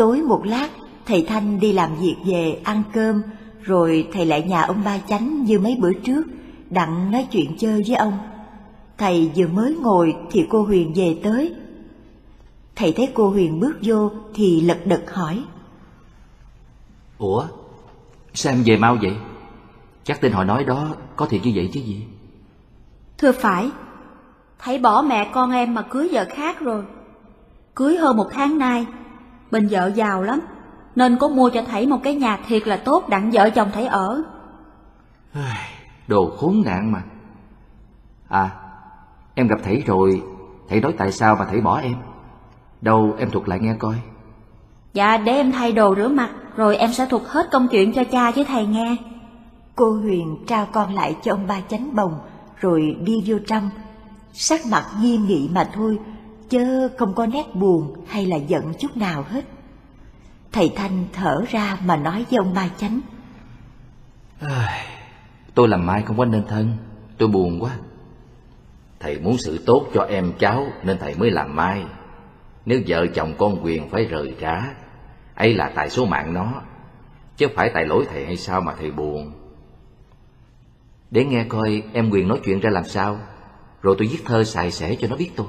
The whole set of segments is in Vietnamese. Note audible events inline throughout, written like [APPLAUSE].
Tối một lát, thầy Thanh đi làm việc về ăn cơm, rồi thầy lại nhà ông ba chánh như mấy bữa trước, đặng nói chuyện chơi với ông. Thầy vừa mới ngồi thì cô Huyền về tới. Thầy thấy cô Huyền bước vô thì lật đật hỏi. Ủa, sao em về mau vậy? Chắc tên họ nói đó có thiệt như vậy chứ gì? Thưa phải, thấy bỏ mẹ con em mà cưới vợ khác rồi. Cưới hơn một tháng nay, bên vợ giàu lắm, nên có mua cho thầy một cái nhà thiệt là tốt đặng vợ chồng thầy ở. Đồ khốn nạn mà. À, em gặp thầy rồi, thầy nói tại sao mà thầy bỏ em? Đâu em thuật lại nghe coi. Dạ, để em thay đồ rửa mặt, rồi em sẽ thuật hết công chuyện cho cha với thầy nghe. Cô Huyền trao con lại cho ông ba chánh bồng, rồi đi vô trong. Sắc mặt nghiêm nghị mà thôi, chớ không có nét buồn hay là giận chút nào hết. Thầy Thanh thở ra mà nói với ông ba chánh. Tôi làm mai không có nên thân, tôi buồn quá. Thầy muốn sự tốt cho em cháu nên thầy mới làm mai. Nếu vợ chồng con quyền phải rời trả, ấy là tại số mạng nó, chứ phải tại lỗi thầy hay sao mà thầy buồn. Để nghe coi em quyền nói chuyện ra làm sao, rồi tôi viết thơ xài xẻ cho nó biết tôi.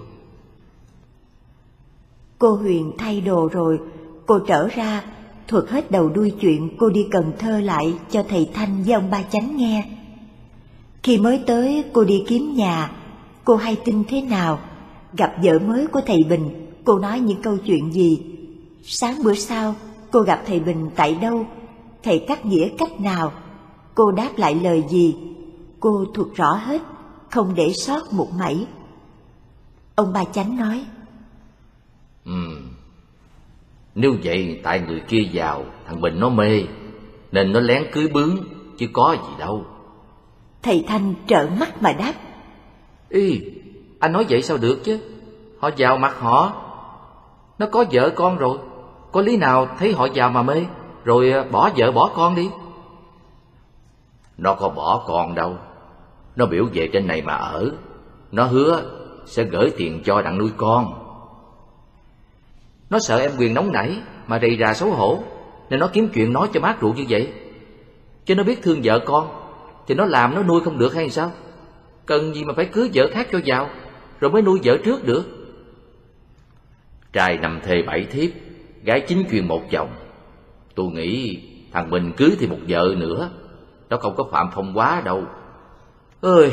Cô Huyền thay đồ rồi, cô trở ra, thuật hết đầu đuôi chuyện cô đi Cần Thơ lại cho thầy Thanh với ông ba chánh nghe. Khi mới tới cô đi kiếm nhà, cô hay tin thế nào, gặp vợ mới của thầy Bình, cô nói những câu chuyện gì. Sáng bữa sau, cô gặp thầy Bình tại đâu, thầy cắt nghĩa cách nào, cô đáp lại lời gì, cô thuật rõ hết, không để sót một mảy. Ông ba chánh nói, Ừ. Nếu vậy tại người kia giàu, thằng Bình nó mê, nên nó lén cưới bướng, chứ có gì đâu. thầy Thanh trợn mắt mà đáp, Y, anh nói vậy sao được chứ? Họ giàu mặt họ. Nó có vợ con rồi, có lý nào thấy họ giàu mà mê, rồi à, bỏ vợ bỏ con đi? Nó có bỏ con đâu. Nó biểu về trên này mà ở. Nó hứa sẽ gửi tiền cho đặng nuôi con. Nó sợ em quyền nóng nảy mà rầy rà xấu hổ, nên nó kiếm chuyện nói cho mát rượu như vậy. Chứ nó biết thương vợ con, thì nó làm nó nuôi không được hay sao? Cần gì mà phải cưới vợ khác cho giàu, rồi mới nuôi vợ trước được. Trai nằm thề bảy thiếp, gái chính chuyên một chồng. Tôi nghĩ thằng Bình cưới thì một vợ nữa, nó không có phạm phong quá đâu. Ơi,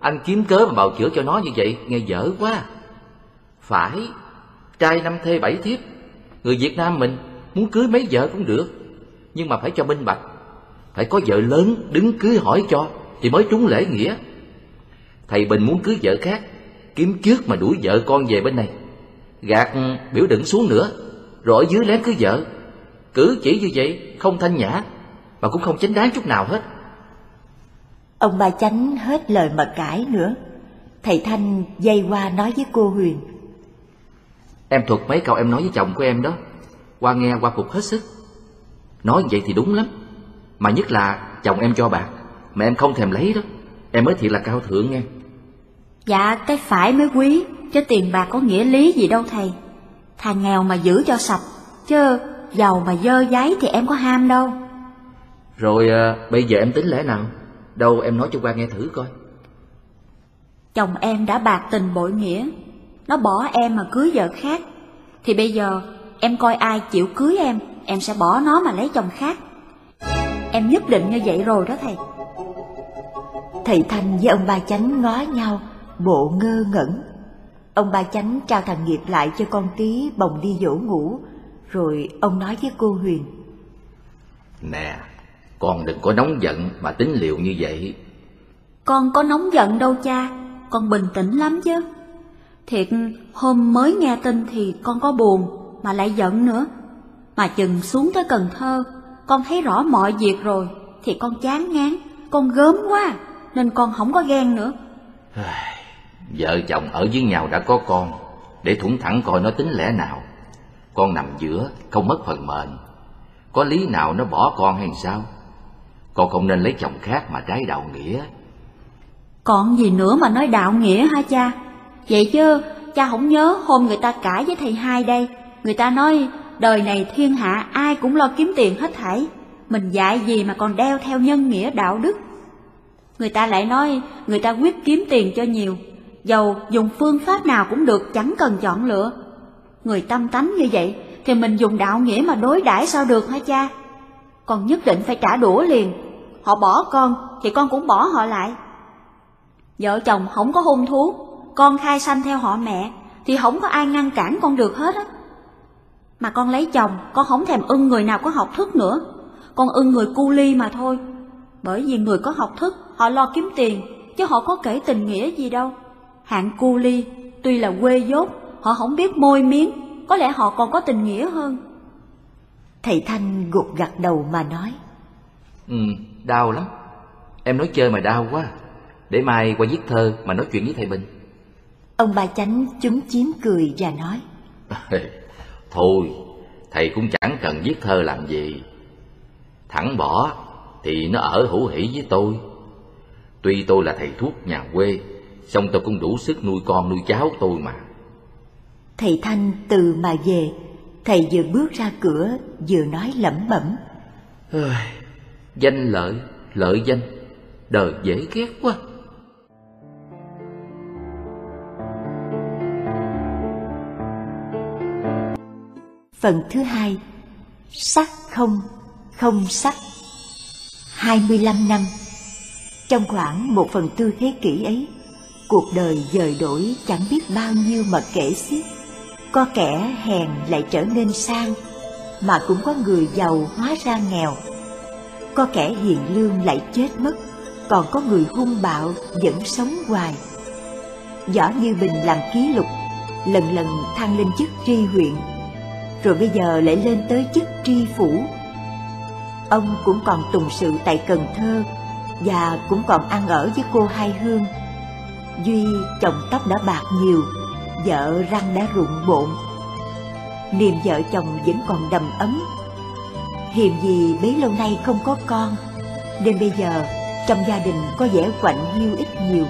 anh kiếm cớ mà bào chữa cho nó như vậy, nghe dở quá. Phải, trai năm thê bảy thiếp, người Việt Nam mình muốn cưới mấy vợ cũng được, nhưng mà phải cho minh bạch, phải có vợ lớn đứng cưới hỏi cho thì mới trúng lễ nghĩa. Thầy Bình muốn cưới vợ khác, kiếm trước mà đuổi vợ con về bên này, gạt biểu đựng xuống nữa, rồi ở dưới lén cưới vợ. Cử chỉ như vậy không thanh nhã, mà cũng không chính đáng chút nào hết. ông ba chánh hết lời mà cãi nữa. Thầy Thanh dây qua nói với cô Huyền, Em thuật mấy câu em nói với chồng của em đó. Qua nghe qua phục hết sức. Nói vậy thì đúng lắm. Mà nhất là chồng em cho bạc Mà em không thèm lấy đó. Em mới thiệt là cao thượng nghe. Dạ, cái phải mới quý, chứ tiền bạc có nghĩa lý gì đâu thầy. Thằng nghèo mà giữ cho sạch, chứ giàu mà dơ giấy thì em có ham đâu. Rồi à, bây giờ em tính lẽ nào? Đâu em nói cho qua nghe thử coi. Chồng em đã bạc tình bội nghĩa, nó bỏ em mà cưới vợ khác. Thì bây giờ em coi ai chịu cưới em, em sẽ bỏ nó mà lấy chồng khác. Em nhất định như vậy rồi đó thầy. thầy Thanh với ông ba chánh ngó nhau, bộ ngơ ngẩn. Ông ba chánh trao thằng Nghiệp lại cho con tí bồng đi dỗ ngủ, rồi ông nói với cô Huyền. Nè Con đừng có nóng giận mà tính liệu như vậy Con có nóng giận đâu cha, con bình tĩnh lắm chứ. Thiệt, hôm mới nghe tin thì con có buồn, mà lại giận nữa. Mà chừng xuống tới Cần Thơ, con thấy rõ mọi việc rồi, thì con chán ngán, con gớm quá, nên con không có ghen nữa. Vợ chồng ở với nhau đã có con Để thủng thẳng coi nó tính lẽ nào Con nằm giữa không mất phần mệnh Có lý nào nó bỏ con hay sao Con không nên lấy chồng khác mà trái đạo nghĩa Còn gì nữa mà nói đạo nghĩa hả cha? Vậy chứ, cha không nhớ hôm người ta cãi với thầy hai đây, người ta nói đời này thiên hạ ai cũng lo kiếm tiền hết thảy, mình dạy gì mà còn đeo theo nhân nghĩa đạo đức. Người ta lại nói người ta quyết kiếm tiền cho nhiều, dầu dùng phương pháp nào cũng được chẳng cần chọn lựa. Người tâm tánh như vậy thì mình dùng đạo nghĩa mà đối đãi sao được hả cha? Con nhất định phải trả đũa liền, họ bỏ con thì con cũng bỏ họ lại. Vợ chồng không có hôn thú, con khai sanh theo họ mẹ thì không có ai ngăn cản con được hết á. Mà con lấy chồng, con không thèm ưng người nào có học thức nữa, con ưng người cu ly mà thôi. Bởi vì người có học thức, họ lo kiếm tiền, chứ họ có kể tình nghĩa gì đâu. Hạng cu ly, tuy là quê dốt, họ không biết môi miếng, có lẽ họ còn có tình nghĩa hơn. Thầy Thanh gục gặt đầu mà nói. Ừ, đau lắm. Em nói chơi mà đau quá. Để mai qua viết thơ mà nói chuyện với thầy Bình. Ông ba chánh chúng chiếm cười và nói. Thôi, thầy cũng chẳng cần viết thơ làm gì. Thẳng bỏ thì nó ở hữu hỷ với tôi. Tuy tôi là thầy thuốc nhà quê, song tôi cũng đủ sức nuôi con nuôi cháu tôi mà. Thầy Thanh từ mà về, thầy vừa bước ra cửa vừa nói lẩm bẩm. Danh lợi, lợi danh, đời dễ ghét quá. Phần thứ hai. Sắc không, không sắc. 25 năm. Trong khoảng một phần tư thế kỷ ấy Cuộc đời dời đổi chẳng biết bao nhiêu mà kể xiết. Có kẻ hèn lại trở nên sang Mà cũng có người giàu hóa ra nghèo. Có kẻ hiền lương lại chết mất Còn có người hung bạo vẫn sống hoài. Võ Như Bình làm ký lục Lần lần thăng lên chức tri huyện rồi bây giờ lại lên tới chức tri phủ. Ông cũng còn tùng sự tại Cần Thơ và cũng còn ăn ở với cô Hai Hương. Duy chồng tóc đã bạc nhiều, vợ răng đã rụng bộn. Niềm vợ chồng vẫn còn đầm ấm. Hiềm gì bấy lâu nay không có con, nên bây giờ trong gia đình có vẻ quạnh hiu ít nhiều.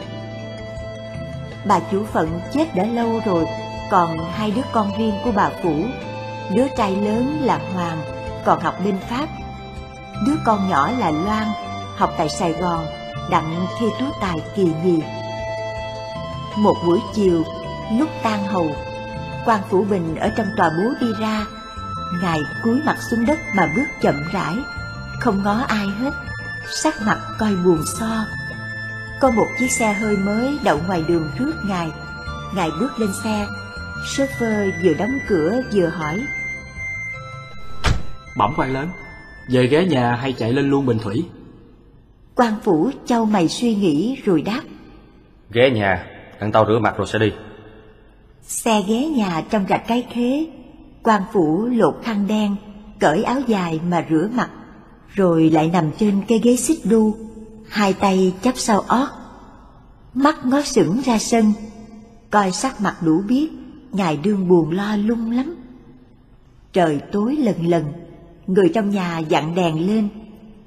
Bà chủ phận chết đã lâu rồi, còn hai đứa con riêng của bà Phủ Đứa trai lớn là Hoàng, còn học bên Pháp. Đứa con nhỏ là Loan, học tại Sài Gòn, đặng thi tú tài kỳ gì. Một buổi chiều, lúc tan hầu, quan Phủ Bình ở trong tòa búa đi ra. Ngài cúi mặt xuống đất mà bước chậm rãi, không ngó ai hết, sắc mặt coi buồn so. Có một chiếc xe hơi mới đậu ngoài đường trước Ngài. Ngài bước lên xe, Chauffeur vừa đóng cửa vừa hỏi Bẩm quan lớn Về ghé nhà hay chạy lên luôn Bình Thủy. Quan phủ châu mày suy nghĩ rồi đáp. Ghé nhà Ăn tao rửa mặt rồi sẽ đi. Xe ghé nhà trong rạch cái khế quan phủ lột khăn đen Cởi áo dài mà rửa mặt Rồi lại nằm trên cái ghế xích đu Hai tay chắp sau ót. Mắt ngó sững ra sân Coi sắc mặt đủ biết Ngài đương buồn lo lung lắm. Trời tối lần lần, người trong nhà dặn đèn lên.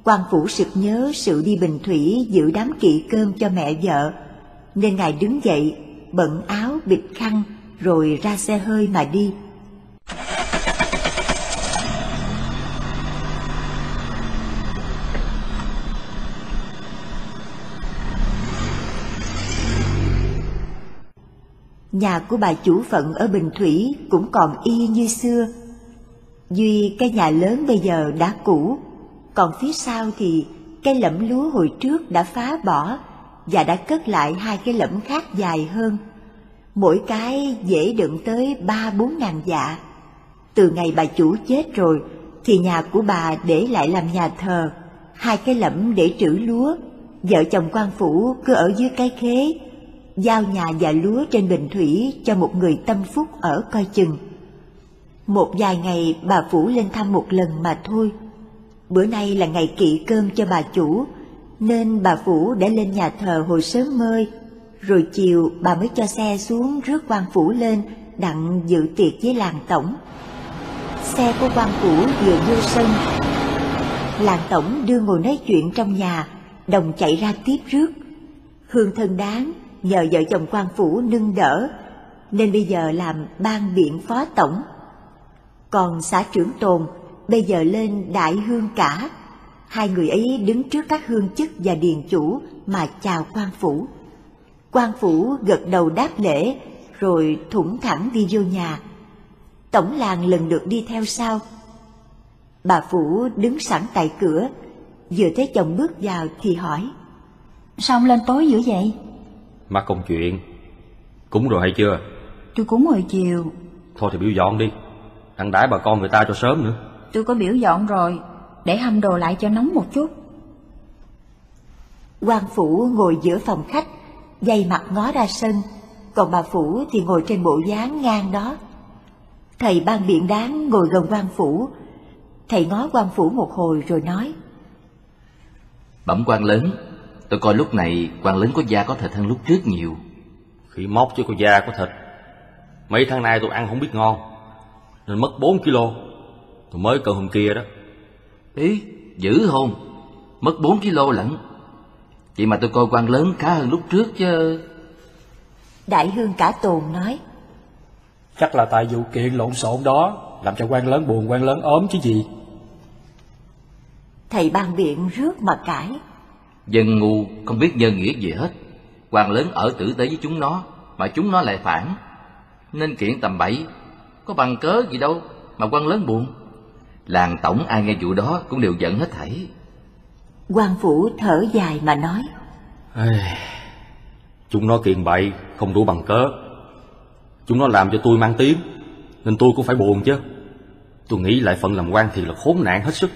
quan phủ sực nhớ sự đi bình thủy giữ đám kỵ cơm cho mẹ vợ, nên ngài đứng dậy, bận áo bịt khăn, rồi ra xe hơi mà đi. Nhà của bà chủ phận ở Bình Thủy cũng còn y như xưa. Duy cái nhà lớn bây giờ đã cũ, còn phía sau thì cây lẫm lúa hồi trước đã phá bỏ và đã cất lại hai cái lẫm khác dài hơn. Mỗi cái dễ đựng tới ba bốn ngàn dạ. Từ ngày bà chủ chết rồi thì nhà của bà để lại làm nhà thờ, hai cái lẫm để trữ lúa. Vợ chồng quan phủ cứ ở dưới cái khế giao nhà và lúa trên bình thủy cho một người tâm phúc ở coi chừng. Một vài ngày bà Phủ lên thăm một lần mà thôi. Bữa nay là ngày kỵ cơm cho bà chủ, nên bà Phủ đã lên nhà thờ hồi sớm mơi, rồi chiều bà mới cho xe xuống rước quan Phủ lên đặng dự tiệc với làng tổng. Xe của quan Phủ vừa vô sân, làng tổng đưa ngồi nói chuyện trong nhà, đồng chạy ra tiếp rước. Hương thân đáng nhờ vợ chồng quan phủ nâng đỡ, nên bây giờ làm ban biện phó tổng. Còn xã trưởng tồn bây giờ lên đại hương cả. Hai người ấy đứng trước các hương chức và điền chủ mà chào quan phủ. quan phủ gật đầu đáp lễ rồi thủng thẳng đi vô nhà. Tổng làng lần lượt đi theo sau. Bà Phủ đứng sẵn tại cửa, vừa thấy chồng bước vào thì hỏi. Sao ông lên tối dữ vậy? Mắc công chuyện. Cúng rồi hay chưa? Tôi cúng hồi chiều. Thôi thì biểu dọn đi. Đặng đãi bà con người ta cho sớm nữa. Tôi có biểu dọn rồi, để hâm đồ lại cho nóng một chút. quan phủ ngồi giữa phòng khách, dây mặt ngó ra sân, còn bà phủ thì ngồi trên bộ dáng ngang đó. Thầy ban biện đáng ngồi gần quan phủ, thầy ngó quan phủ một hồi rồi nói. Bẩm quan lớn, tôi coi lúc này quan lớn có da có thịt hơn lúc trước nhiều. Khi móc chứ có da có thịt. Mấy tháng nay tôi ăn không biết ngon, nên mất 4 kg. Tôi mới cân hôm kia đó. Ý, dữ hôn, mất 4 kg lận. Vậy mà tôi coi quan lớn khá hơn lúc trước chứ. Đại hương cả tồn nói. Chắc là tại vụ kiện lộn xộn đó Làm cho quan lớn buồn quan lớn ốm chứ gì Thầy ban biện rước mà cãi Dân ngu không biết nhân nghĩa gì hết quan lớn ở tử tế với chúng nó Mà chúng nó lại phản Nên kiện tầm bậy Có bằng cớ gì đâu Mà quan lớn buồn. Làng tổng ai nghe vụ đó cũng đều giận hết thảy. Quan phủ thở dài mà nói. Chúng nó kiện bậy không đủ bằng cớ. Chúng nó làm cho tôi mang tiếng Nên tôi cũng phải buồn chứ. Tôi nghĩ lại phận làm quan thì là khốn nạn hết sức.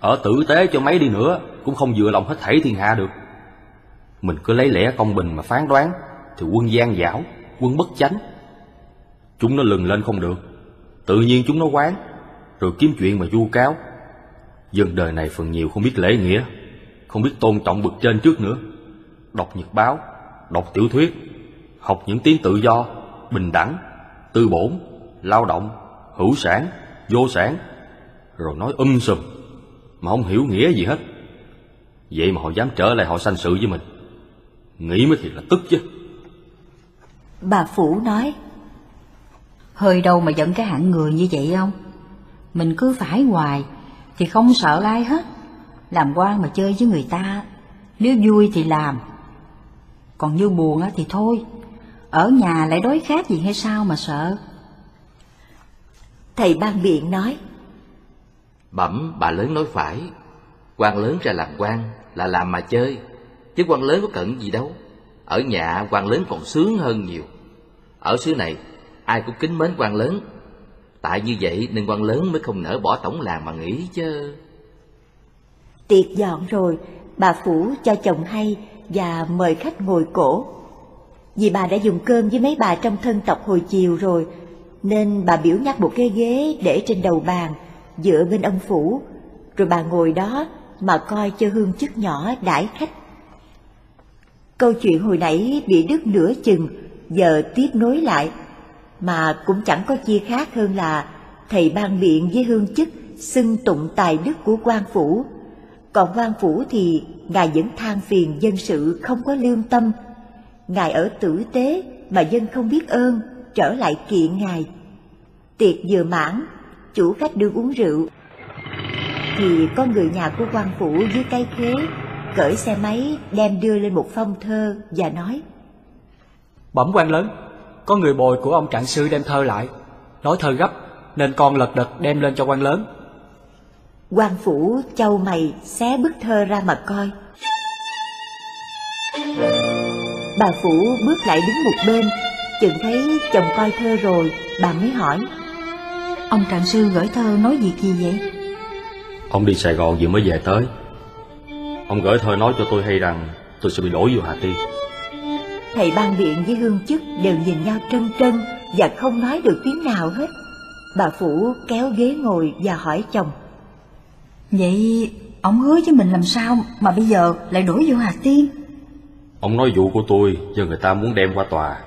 Ở tử tế cho mấy đi nữa Cũng không vừa lòng hết thảy thiên hạ được. Mình cứ lấy lẽ công bình mà phán đoán Thì quân gian dảo Quân bất chánh Chúng nó lừng lên không được Tự nhiên chúng nó quán Rồi kiếm chuyện mà vu cáo Dân đời này phần nhiều không biết lễ nghĩa Không biết tôn trọng bậc trên trước nữa Đọc nhật báo Đọc tiểu thuyết Học những tiếng tự do bình đẳng, tư bổn, lao động, hữu sản, vô sản, rồi nói um sùm, mà không hiểu nghĩa gì hết. Vậy mà họ dám trở lại họ sanh sự với mình. Nghĩ mới thiệt là tức chứ. Bà Phủ nói, Hơi đâu mà giận cái hạng người như vậy không? Mình cứ phải hoài, thì không sợ ai hết. Làm quan mà chơi với người ta, nếu vui thì làm. Còn như buồn á thì thôi, ở nhà lại đối khác gì hay sao mà sợ? Thầy ban biện nói. Bẩm bà lớn nói phải, quan lớn ra làm quan là làm mà chơi, chứ quan lớn có cần gì đâu. Ở nhà quan lớn còn sướng hơn nhiều. Ở xứ này ai cũng kính mến quan lớn. Tại như vậy nên quan lớn mới không nỡ bỏ tổng làng mà nghỉ chứ. Tiệc dọn rồi, bà Phủ cho chồng hay và mời khách ngồi cổ. Vì bà đã dùng cơm với mấy bà trong thân tộc hồi chiều rồi, nên bà biểu nhắc một cái ghế để trên đầu bàn, dựa bên ông phủ, rồi bà ngồi đó mà coi cho hương chức nhỏ đãi khách. Câu chuyện hồi nãy bị đứt nửa chừng, giờ tiếp nối lại, mà cũng chẳng có chi khác hơn là thầy ban biện với hương chức xưng tụng tài đức của quan phủ, còn quan phủ thì ngài vẫn than phiền dân sự không có lương tâm, Ngài ở tử tế mà dân không biết ơn, trở lại kiện Ngài. Tiệc vừa mãn, chủ khách đưa uống rượu. Thì có người nhà của quan phủ dưới cây khế, cởi xe máy đem đưa lên một phong thơ và nói. Bẩm quan lớn, có người bồi của ông trạng sư đem thơ lại, nói thơ gấp nên con lật đật đem lên cho quan lớn. quan phủ châu mày xé bức thơ ra mà coi. Bà Phủ bước lại đứng một bên, chừng thấy chồng coi thơ rồi, bà mới hỏi. Ông trạng sư gửi thơ nói việc gì vậy? Ông đi Sài Gòn vừa mới về tới. Ông gửi thơ nói cho tôi hay rằng tôi sẽ bị đổ vô Hà Tiên. Thầy ban biện với hương chức đều nhìn nhau trân trân và không nói được tiếng nào hết. Bà Phủ kéo ghế ngồi và hỏi chồng. Vậy ông hứa với mình làm sao mà bây giờ lại đuổi vô Hà Tiên? Ông nói vụ của tôi do người ta muốn đem qua tòa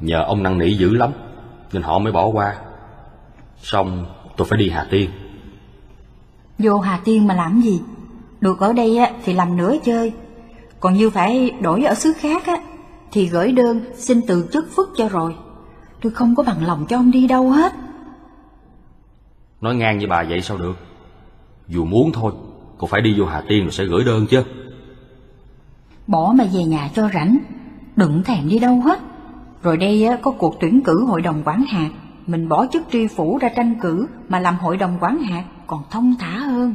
Nhờ ông năn nỉ dữ lắm Nên họ mới bỏ qua Xong tôi phải đi Hà Tiên Vô Hà Tiên mà làm gì? Được ở đây á, thì làm nửa chơi Còn như phải đổi ở xứ khác á, Thì gửi đơn xin từ chức phức cho rồi Tôi không có bằng lòng cho ông đi đâu hết Nói ngang với bà vậy sao được Dù muốn thôi Cô phải đi vô Hà Tiên rồi sẽ gửi đơn chứ Bỏ mà về nhà cho rảnh, đừng thèm đi đâu hết. Rồi đây có cuộc tuyển cử hội đồng quản hạt, mình bỏ chức tri phủ ra tranh cử mà làm hội đồng quản hạt còn thông thả hơn.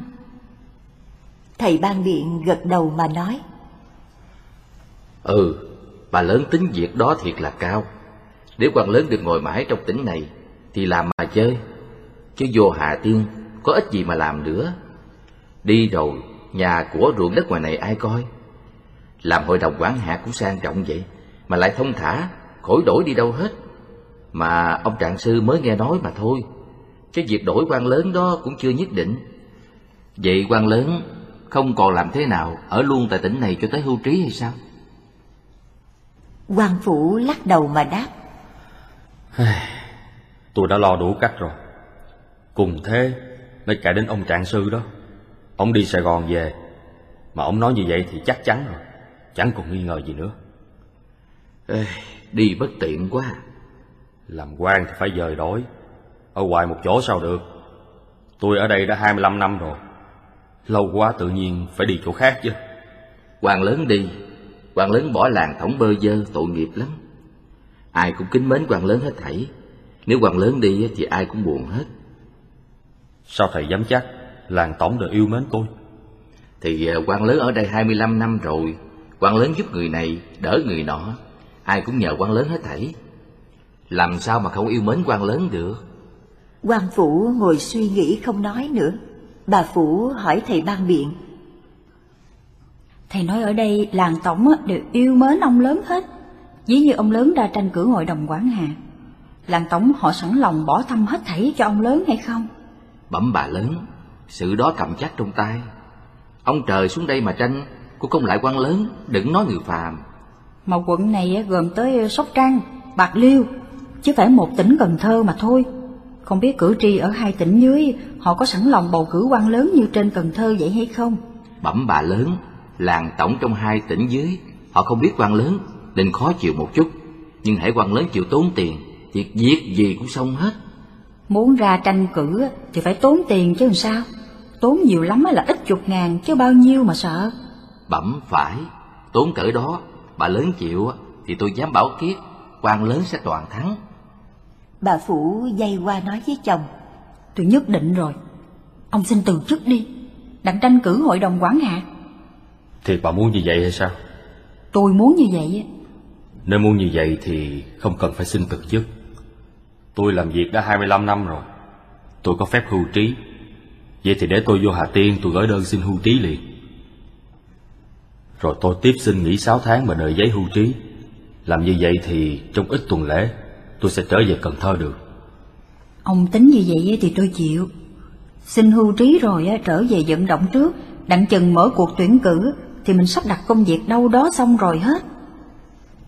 Thầy ban biện gật đầu mà nói. Ừ, bà lớn tính việc đó thiệt là cao. Nếu quan lớn được ngồi mãi trong tỉnh này, thì làm mà chơi. Chứ vô Hà Tiên, có ích gì mà làm nữa. Đi rồi, nhà của ruộng đất ngoài này ai coi? Làm hội đồng quản hạt cũng sang trọng vậy, mà lại thông thả, khỏi đổi đi đâu hết. Mà ông trạng sư mới nghe nói mà thôi, cái việc đổi quan lớn đó cũng chưa nhất định. Vậy quan lớn không còn làm thế nào ở luôn tại tỉnh này cho tới hưu trí hay sao? Quan phủ lắc đầu mà đáp. Tôi đã lo đủ cách rồi. Cùng thế Mới cãi đến ông trạng sư đó. Ông đi Sài Gòn về Mà ông nói như vậy thì chắc chắn rồi. Chẳng còn nghi ngờ gì nữa. Ê, đi bất tiện quá. Làm quan thì phải dời đổi. Ở hoài một chỗ sao được? Tôi ở đây đã 25 năm rồi. Lâu quá tự nhiên phải đi chỗ khác chứ. Quan lớn đi quan lớn bỏ làng thống bơ dơ tội nghiệp lắm. Ai cũng kính mến quan lớn hết thảy. Nếu quan lớn đi thì ai cũng buồn hết. Sao thầy dám chắc? Làng tổng đều yêu mến tôi thì ờ, quan lớn ở đây 25 năm rồi. Quan lớn giúp người này đỡ người nọ. Ai cũng nhờ quan lớn hết thảy. Làm sao mà không yêu mến quan lớn được? Quan phủ ngồi suy nghĩ không nói nữa. Bà phủ hỏi thầy ban biện. Thầy nói ở đây làng tổng đều yêu mến ông lớn hết. Ví như ông lớn ra tranh cử hội đồng quản hạt. Làng tổng họ sẵn lòng bỏ thăm hết thảy cho ông lớn hay không? bẩm bà lớn sự đó cầm chắc trong tay ông trời xuống đây mà tranh cũng không lại quan lớn đừng nói người phàm Mà quận này gồm tới Sóc Trăng, Bạc Liêu, chứ phải một tỉnh Cần Thơ mà thôi. Không biết cử tri ở hai tỉnh dưới họ có sẵn lòng bầu cử quan lớn như trên Cần Thơ vậy hay không? bẩm bà lớn làng tổng trong hai tỉnh dưới họ không biết quan lớn nên khó chịu một chút nhưng hãy quan lớn chịu tốn tiền việc việc gì cũng xong hết Muốn ra tranh cử thì phải tốn tiền chứ làm sao? Tốn nhiều lắm á là ít chục ngàn chứ bao nhiêu mà sợ. bẩm phải tốn cỡ đó bà lớn chịu á, thì tôi dám bảo kiết quan lớn sẽ toàn thắng Bà phủ dây qua nói với chồng. Tôi nhất định rồi. Ông xin từ chức đi. Đặng tranh cử hội đồng quản hạt. Thiệt bà muốn như vậy hay sao? Tôi muốn như vậy á. Nếu muốn như vậy thì không cần phải xin từ chức. Tôi làm việc đã 25 năm rồi. Tôi có phép hưu trí. Vậy thì để tôi vô Hà Tiên tôi gửi đơn xin hưu trí liền. Rồi tôi tiếp xin nghỉ 6 tháng mà đợi giấy hưu trí. Làm như vậy thì trong ít tuần lễ Tôi sẽ trở về Cần Thơ được. Ông tính như vậy thì tôi chịu. Xin hưu trí rồi á, trở về vận động trước. Đặng chừng mở cuộc tuyển cử thì mình sắp đặt công việc đâu đó xong rồi hết.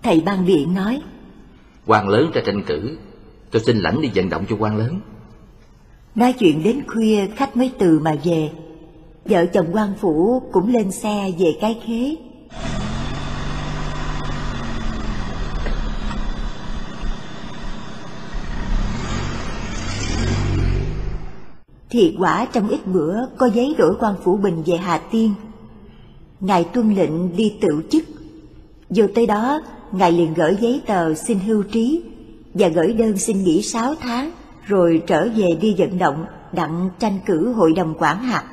Thầy ban biện nói. quan lớn ra tranh cử tôi xin lãnh đi vận động cho quan lớn Nói chuyện đến khuya khách mới từ mà về. Vợ chồng quan phủ cũng lên xe về cái khế. Thiệt quả trong ít bữa có giấy đổi quan phủ bình về Hà Tiên. Ngài tuân lệnh đi tự chức. Vô tới đó, Ngài liền gửi giấy tờ xin hưu trí và gửi đơn xin nghỉ 6 tháng rồi trở về đi vận động đặng tranh cử hội đồng quản hạt.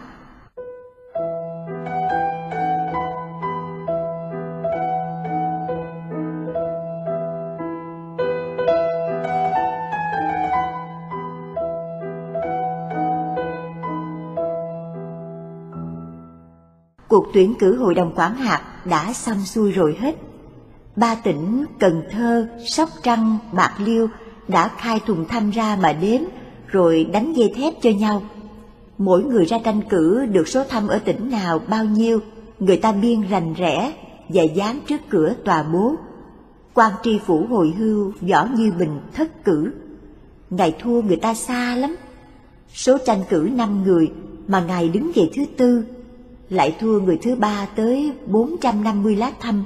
Cuộc tuyển cử hội đồng quản hạt đã xong xuôi rồi hết. Ba tỉnh Cần Thơ, Sóc Trăng, Bạc Liêu đã khai thùng thăm ra mà đếm rồi đánh dây thép cho nhau. Mỗi người ra tranh cử được số thăm ở tỉnh nào bao nhiêu, người ta biên rành rẽ và dán trước cửa tòa bố. quan tri phủ hồi hưu võ như bình thất cử. Ngài thua người ta xa lắm. Số tranh cử năm người mà ngài đứng về thứ tư, lại thua người thứ ba tới 450 lá thăm.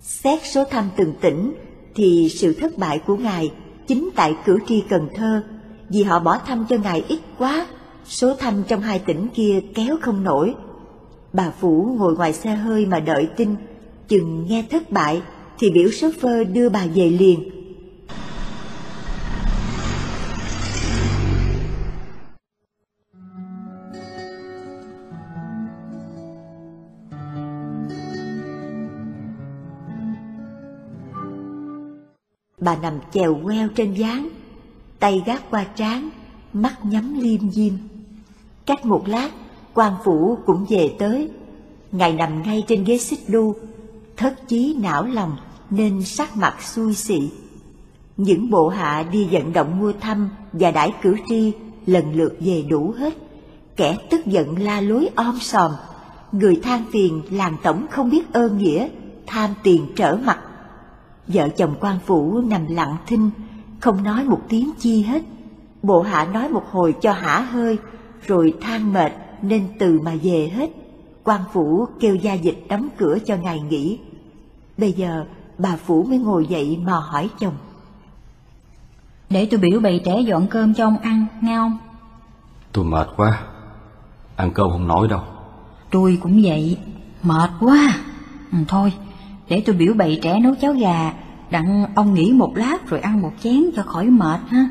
Xét số thăm từng tỉnh thì sự thất bại của ngài chính tại cử tri Cần Thơ vì họ bỏ thăm cho ngài ít quá, số thăm trong hai tỉnh kia kéo không nổi. Bà Phủ ngồi ngoài xe hơi mà đợi tin, chừng nghe thất bại thì biểu shopper đưa bà về liền. Bà nằm chèo queo trên gián, tay gác qua trán, mắt nhắm liêm diêm. Cách một lát, quan phủ cũng về tới. Ngài nằm ngay trên ghế xích đu, thất chí não lòng nên sắc mặt xui xị. Những bộ hạ đi vận động mua thăm và đãi cử tri lần lượt về đủ hết. Kẻ tức giận la lối om sòm, người than phiền làm tổng không biết ơn nghĩa, tham tiền trở mặt. Vợ chồng quan phủ nằm lặng thinh, không nói một tiếng chi hết. Bộ hạ nói một hồi cho hả hơi, rồi than mệt nên từ mà về hết. quan phủ kêu gia dịch đóng cửa cho ngài nghỉ. Bây giờ bà phủ mới ngồi dậy mà hỏi chồng. Để tôi biểu bày trẻ dọn cơm cho ông ăn, nghe không? Tôi mệt quá, ăn cơm không nổi đâu. Tôi cũng vậy, mệt quá. Ừ, thôi, để tôi biểu bày trẻ nấu cháo gà, đặng ông nghỉ một lát rồi ăn một chén cho khỏi mệt ha.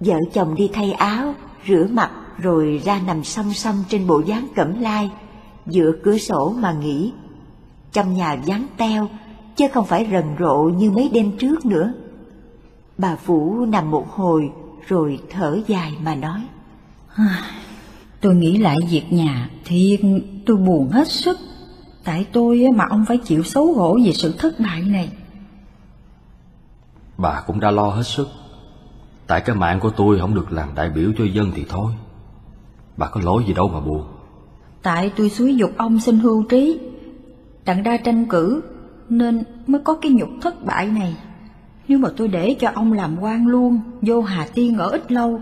Vợ chồng đi thay áo, rửa mặt rồi ra nằm song song trên bộ dáng cẩm lai, dựa cửa sổ mà nghỉ. Trong nhà vắng teo, chứ không phải rần rộ như mấy đêm trước nữa. Bà Phủ nằm một hồi rồi thở dài mà nói. Tôi nghĩ lại việc nhà thì tôi buồn hết sức. Tại tôi mà ông phải chịu xấu hổ về sự thất bại này. Bà cũng đã lo hết sức. Tại cái mạng của tôi không được làm đại biểu cho dân thì thôi. Bà có lỗi gì đâu mà buồn. Tại tôi xúi dục ông xin hưu trí, đặng ra tranh cử, nên mới có cái nhục thất bại này. Nếu mà tôi để cho ông làm quan luôn, vô Hà Tiên ở ít lâu,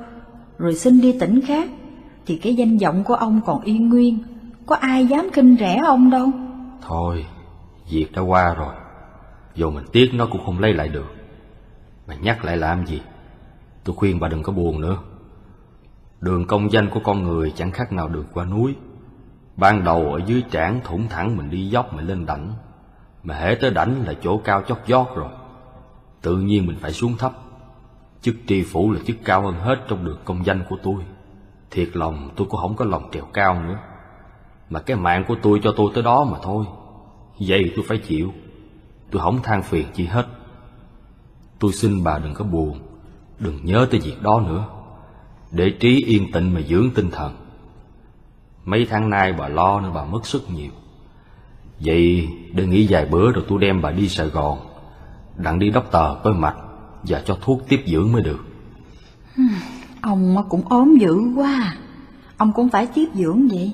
rồi xin đi tỉnh khác, thì cái danh vọng của ông còn yên nguyên, có ai dám khinh rẻ ông đâu. Thôi, việc đã qua rồi, dù mình tiếc nó cũng không lấy lại được. mà nhắc lại làm gì? Tôi khuyên bà đừng có buồn nữa. Đường công danh của con người chẳng khác nào được qua núi. Ban đầu ở dưới trảng thủng thẳng mình đi dốc mình lên đảnh. Mà hễ tới đảnh là chỗ cao chót vót rồi. Tự nhiên mình phải xuống thấp. Chức tri phủ là chức cao hơn hết trong đường công danh của tôi. Thiệt lòng tôi cũng không có lòng trèo cao nữa. Mà cái mạng của tôi cho tôi tới đó mà thôi. Vậy tôi phải chịu. Tôi không than phiền chi hết. Tôi xin bà đừng có buồn, đừng nhớ tới việc đó nữa. Để trí yên tĩnh mà dưỡng tinh thần. Mấy tháng nay bà lo nên bà mất sức nhiều. Vậy để nghỉ vài bữa rồi tôi đem bà đi Sài Gòn, đặng đi đốc tờ coi mạch và cho thuốc tiếp dưỡng mới được. Ông cũng ốm dữ quá, ông cũng phải tiếp dưỡng vậy.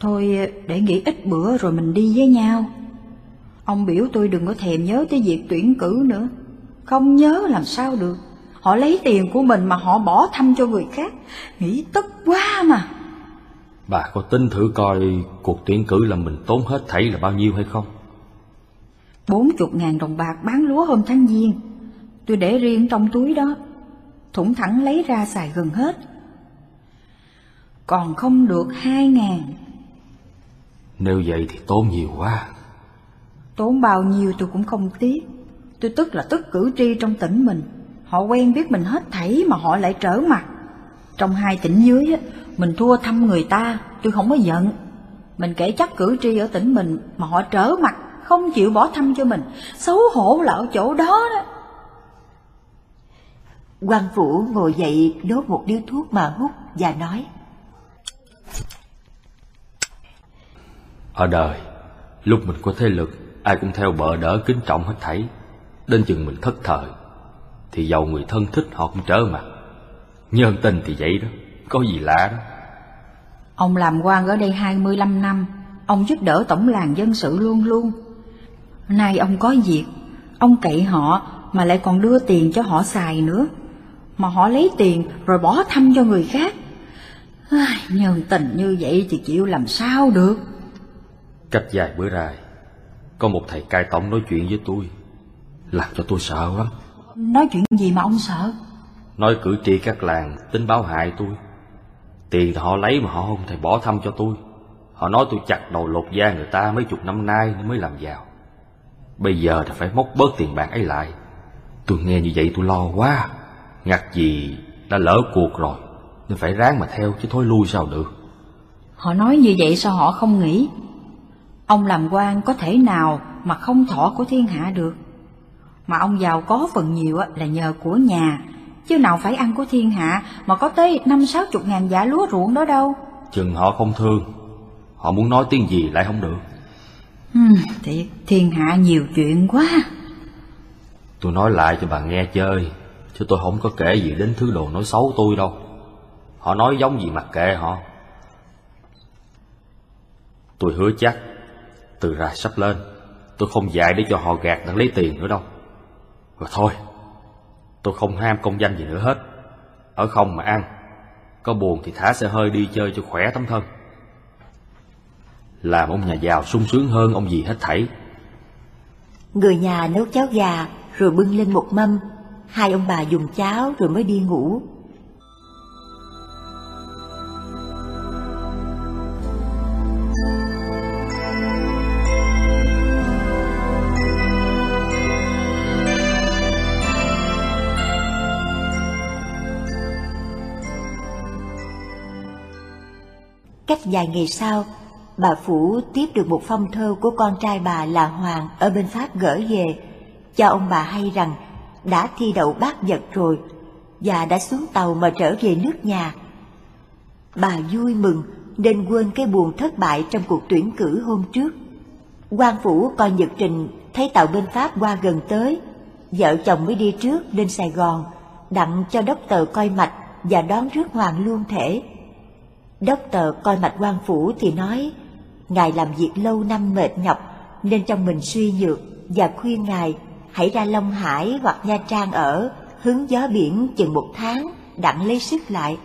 Thôi để nghỉ ít bữa rồi mình đi với nhau. Ông biểu tôi đừng có thèm nhớ tới việc tuyển cử nữa. Không nhớ làm sao được. Họ lấy tiền của mình mà họ bỏ thăm cho người khác. Nghĩ tức quá mà. Bà có tin thử coi cuộc tuyển cử là mình tốn hết thảy là bao nhiêu hay không? Bốn chục ngàn đồng bạc bán lúa hôm tháng giêng. Tôi để riêng trong túi đó. Thủng thẳng lấy ra xài gần hết. Còn không được hai ngàn Nếu vậy thì tốn nhiều quá. Tốn bao nhiêu tôi cũng không tiếc. Tôi tức là tức cử tri trong tỉnh mình. Họ quen biết mình hết thảy mà họ lại trở mặt. Trong hai tỉnh dưới á, mình thua thăm người ta Tôi không có giận. Mình kể chắc cử tri ở tỉnh mình mà họ trở mặt Không chịu bỏ thăm cho mình. Xấu hổ là ở chỗ đó đó. Quan phủ ngồi dậy đốt một điếu thuốc mà hút và nói Ở đời Lúc mình có thế lực Ai cũng theo bợ đỡ kính trọng hết thảy. Đến chừng mình thất thời Thì giàu người thân thích họ cũng trở mặt. Nhân tình thì vậy đó Có gì lạ đó. Ông làm quan ở đây 25 năm Ông giúp đỡ tổng làng dân sự luôn luôn. Nay ông có việc Ông cậy họ mà lại còn đưa tiền cho họ xài nữa. Mà họ lấy tiền rồi bỏ thăm cho người khác. Ai, Nhân tình như vậy thì chịu làm sao được? Cách vài bữa dài Có một thầy cai tổng nói chuyện với tôi làm cho tôi sợ lắm. Nói chuyện gì mà ông sợ? Nói cử tri các làng tính báo hại tôi. Tiền thì họ lấy mà họ không thể bỏ thăm cho tôi. Họ nói tôi chặt đầu lột da người ta mấy chục năm nay mới làm giàu. Bây giờ thì phải móc bớt tiền bạc ấy lại. Tôi nghe như vậy tôi lo quá. Ngặt gì đã lỡ cuộc rồi Nên phải ráng mà theo chứ thối lui sao được. Họ nói như vậy sao họ không nghĩ Ông làm quan có thể nào mà không thọ của thiên hạ được? Mà ông giàu có phần nhiều là nhờ của nhà. Chứ nào phải ăn của thiên hạ mà có tới năm sáu chục ngàn giả lúa ruộng đó đâu. Chừng họ không thương Họ muốn nói tiếng gì lại không được. Hmm, Thiệt thiên hạ nhiều chuyện quá. Tôi nói lại cho bà nghe chơi Chứ tôi không có kể gì đến thứ đồ nói xấu tôi đâu. Họ nói giống gì mặc kệ họ. Tôi hứa chắc từ ra sắp lên. Tôi không dạy để cho họ gạt đang lấy tiền nữa đâu. Và thôi, Tôi không ham công danh gì nữa hết. Ở không mà ăn, Có buồn thì thả xe hơi đi chơi cho khỏe tấm thân. Làm ông nhà giàu sung sướng hơn ông gì hết thảy. Người nhà nấu cháo gà rồi bưng lên một mâm. Hai ông bà dùng cháo rồi mới đi ngủ. Cách vài ngày sau, bà Phủ tiếp được một phong thơ của con trai bà là Hoàng ở bên Pháp gửi về, cho ông bà hay rằng đã thi đậu bác vật rồi và đã xuống tàu mà trở về nước nhà. Bà vui mừng nên quên cái buồn thất bại trong cuộc tuyển cử hôm trước. quan phủ coi nhật trình thấy tàu bên Pháp qua gần tới, vợ chồng mới đi trước lên Sài Gòn, đặng cho đốc tờ coi mạch và đón rước hoàng luôn thể. Đốc tờ coi mạch quan phủ thì nói, Ngài làm việc lâu năm mệt nhọc nên trong mình suy nhược và khuyên Ngài hãy ra Long Hải hoặc Nha Trang ở, hứng gió biển chừng một tháng, đặng lấy sức lại.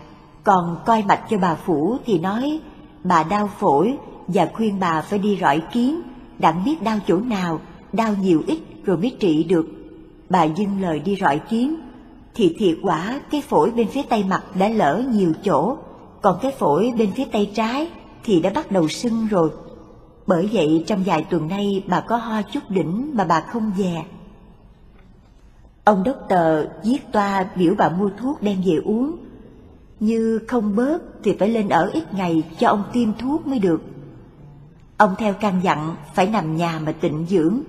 Còn coi mạch cho bà Phủ thì nói, bà đau phổi và khuyên bà phải đi rọi kiến, đặng biết đau chỗ nào, đau nhiều ít rồi mới trị được. Bà dưng lời đi rọi kiến, thì thiệt quả cái phổi bên phía tay mặt đã lỡ nhiều chỗ, còn cái phổi bên phía tay trái thì đã bắt đầu sưng rồi. Bởi vậy trong vài tuần nay bà có ho chút đỉnh mà bà không về. Ông đốc tờ viết toa biểu bà mua thuốc đem về uống. Như không bớt thì phải lên ở ít ngày cho ông tiêm thuốc mới được. Ông theo căn dặn phải nằm nhà mà tịnh dưỡng,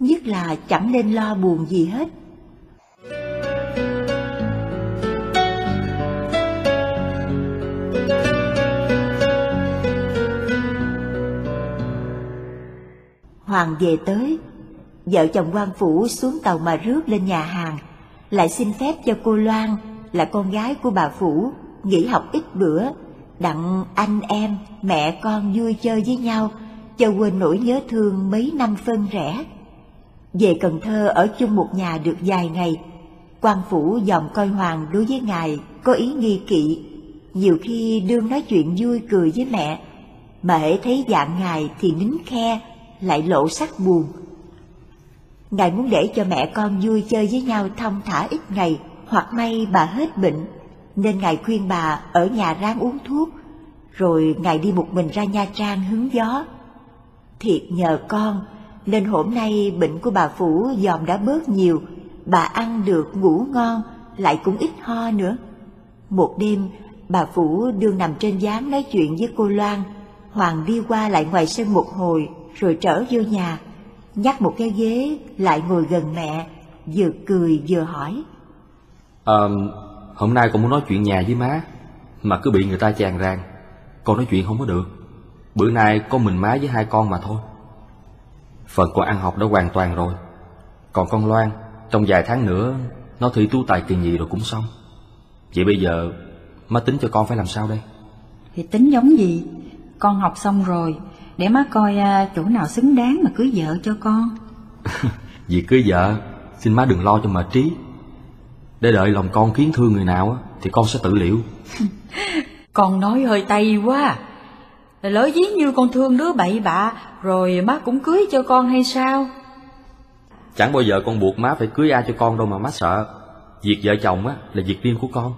nhất là chẳng nên lo buồn gì hết. Hoàng về tới, vợ chồng quan phủ xuống tàu mà rước lên nhà hàng, lại xin phép cho cô Loan là con gái của bà phủ nghỉ học ít bữa, đặng anh em mẹ con vui chơi với nhau, cho quên nỗi nhớ thương mấy năm phân rẽ. Về Cần Thơ ở chung một nhà được vài ngày, quan phủ dòm coi Hoàng đối với ngài có ý nghi kỵ, nhiều khi đương nói chuyện vui cười với mẹ, mà hễ thấy dạng ngài thì nín khe, lại lộ sắc buồn. Ngài muốn để cho mẹ con vui chơi với nhau thông thả ít ngày, hoặc may bà hết bệnh, nên Ngài khuyên bà ở nhà ráng uống thuốc, rồi Ngài đi một mình ra Nha Trang hứng gió. Thiệt nhờ con, nên hôm nay bệnh của bà Phủ dòm đã bớt nhiều, bà ăn được ngủ ngon, lại cũng ít ho nữa. Một đêm, bà Phủ đương nằm trên gián nói chuyện với cô Loan, Hoàng đi qua lại ngoài sân một hồi rồi trở vô nhà, nhắc một cái ghế lại ngồi gần mẹ, vừa cười vừa hỏi. À, hôm nay con muốn nói chuyện nhà với má, mà cứ bị người ta chàng ràng, con nói chuyện không có được. Bữa nay có mình má với hai con mà thôi. Phần con ăn học đã hoàn toàn rồi, còn con Loan, trong vài tháng nữa, nó thi tú tài kỳ nhì rồi cũng xong. Vậy bây giờ, má tính cho con phải làm sao đây? Thì tính giống gì? Con học xong rồi, để má coi à, chỗ nào xứng đáng mà cưới vợ cho con. [LAUGHS] Vì cưới vợ Xin má đừng lo cho mệt trí. Để đợi lòng con kiến thương người nào Thì con sẽ tự liệu. [LAUGHS] Con nói hơi tay quá. Lỡ dí như con thương đứa bậy bạ Rồi má cũng cưới cho con hay sao? Chẳng bao giờ con buộc má phải cưới ai cho con đâu mà má sợ. Việc vợ chồng á là việc riêng của con.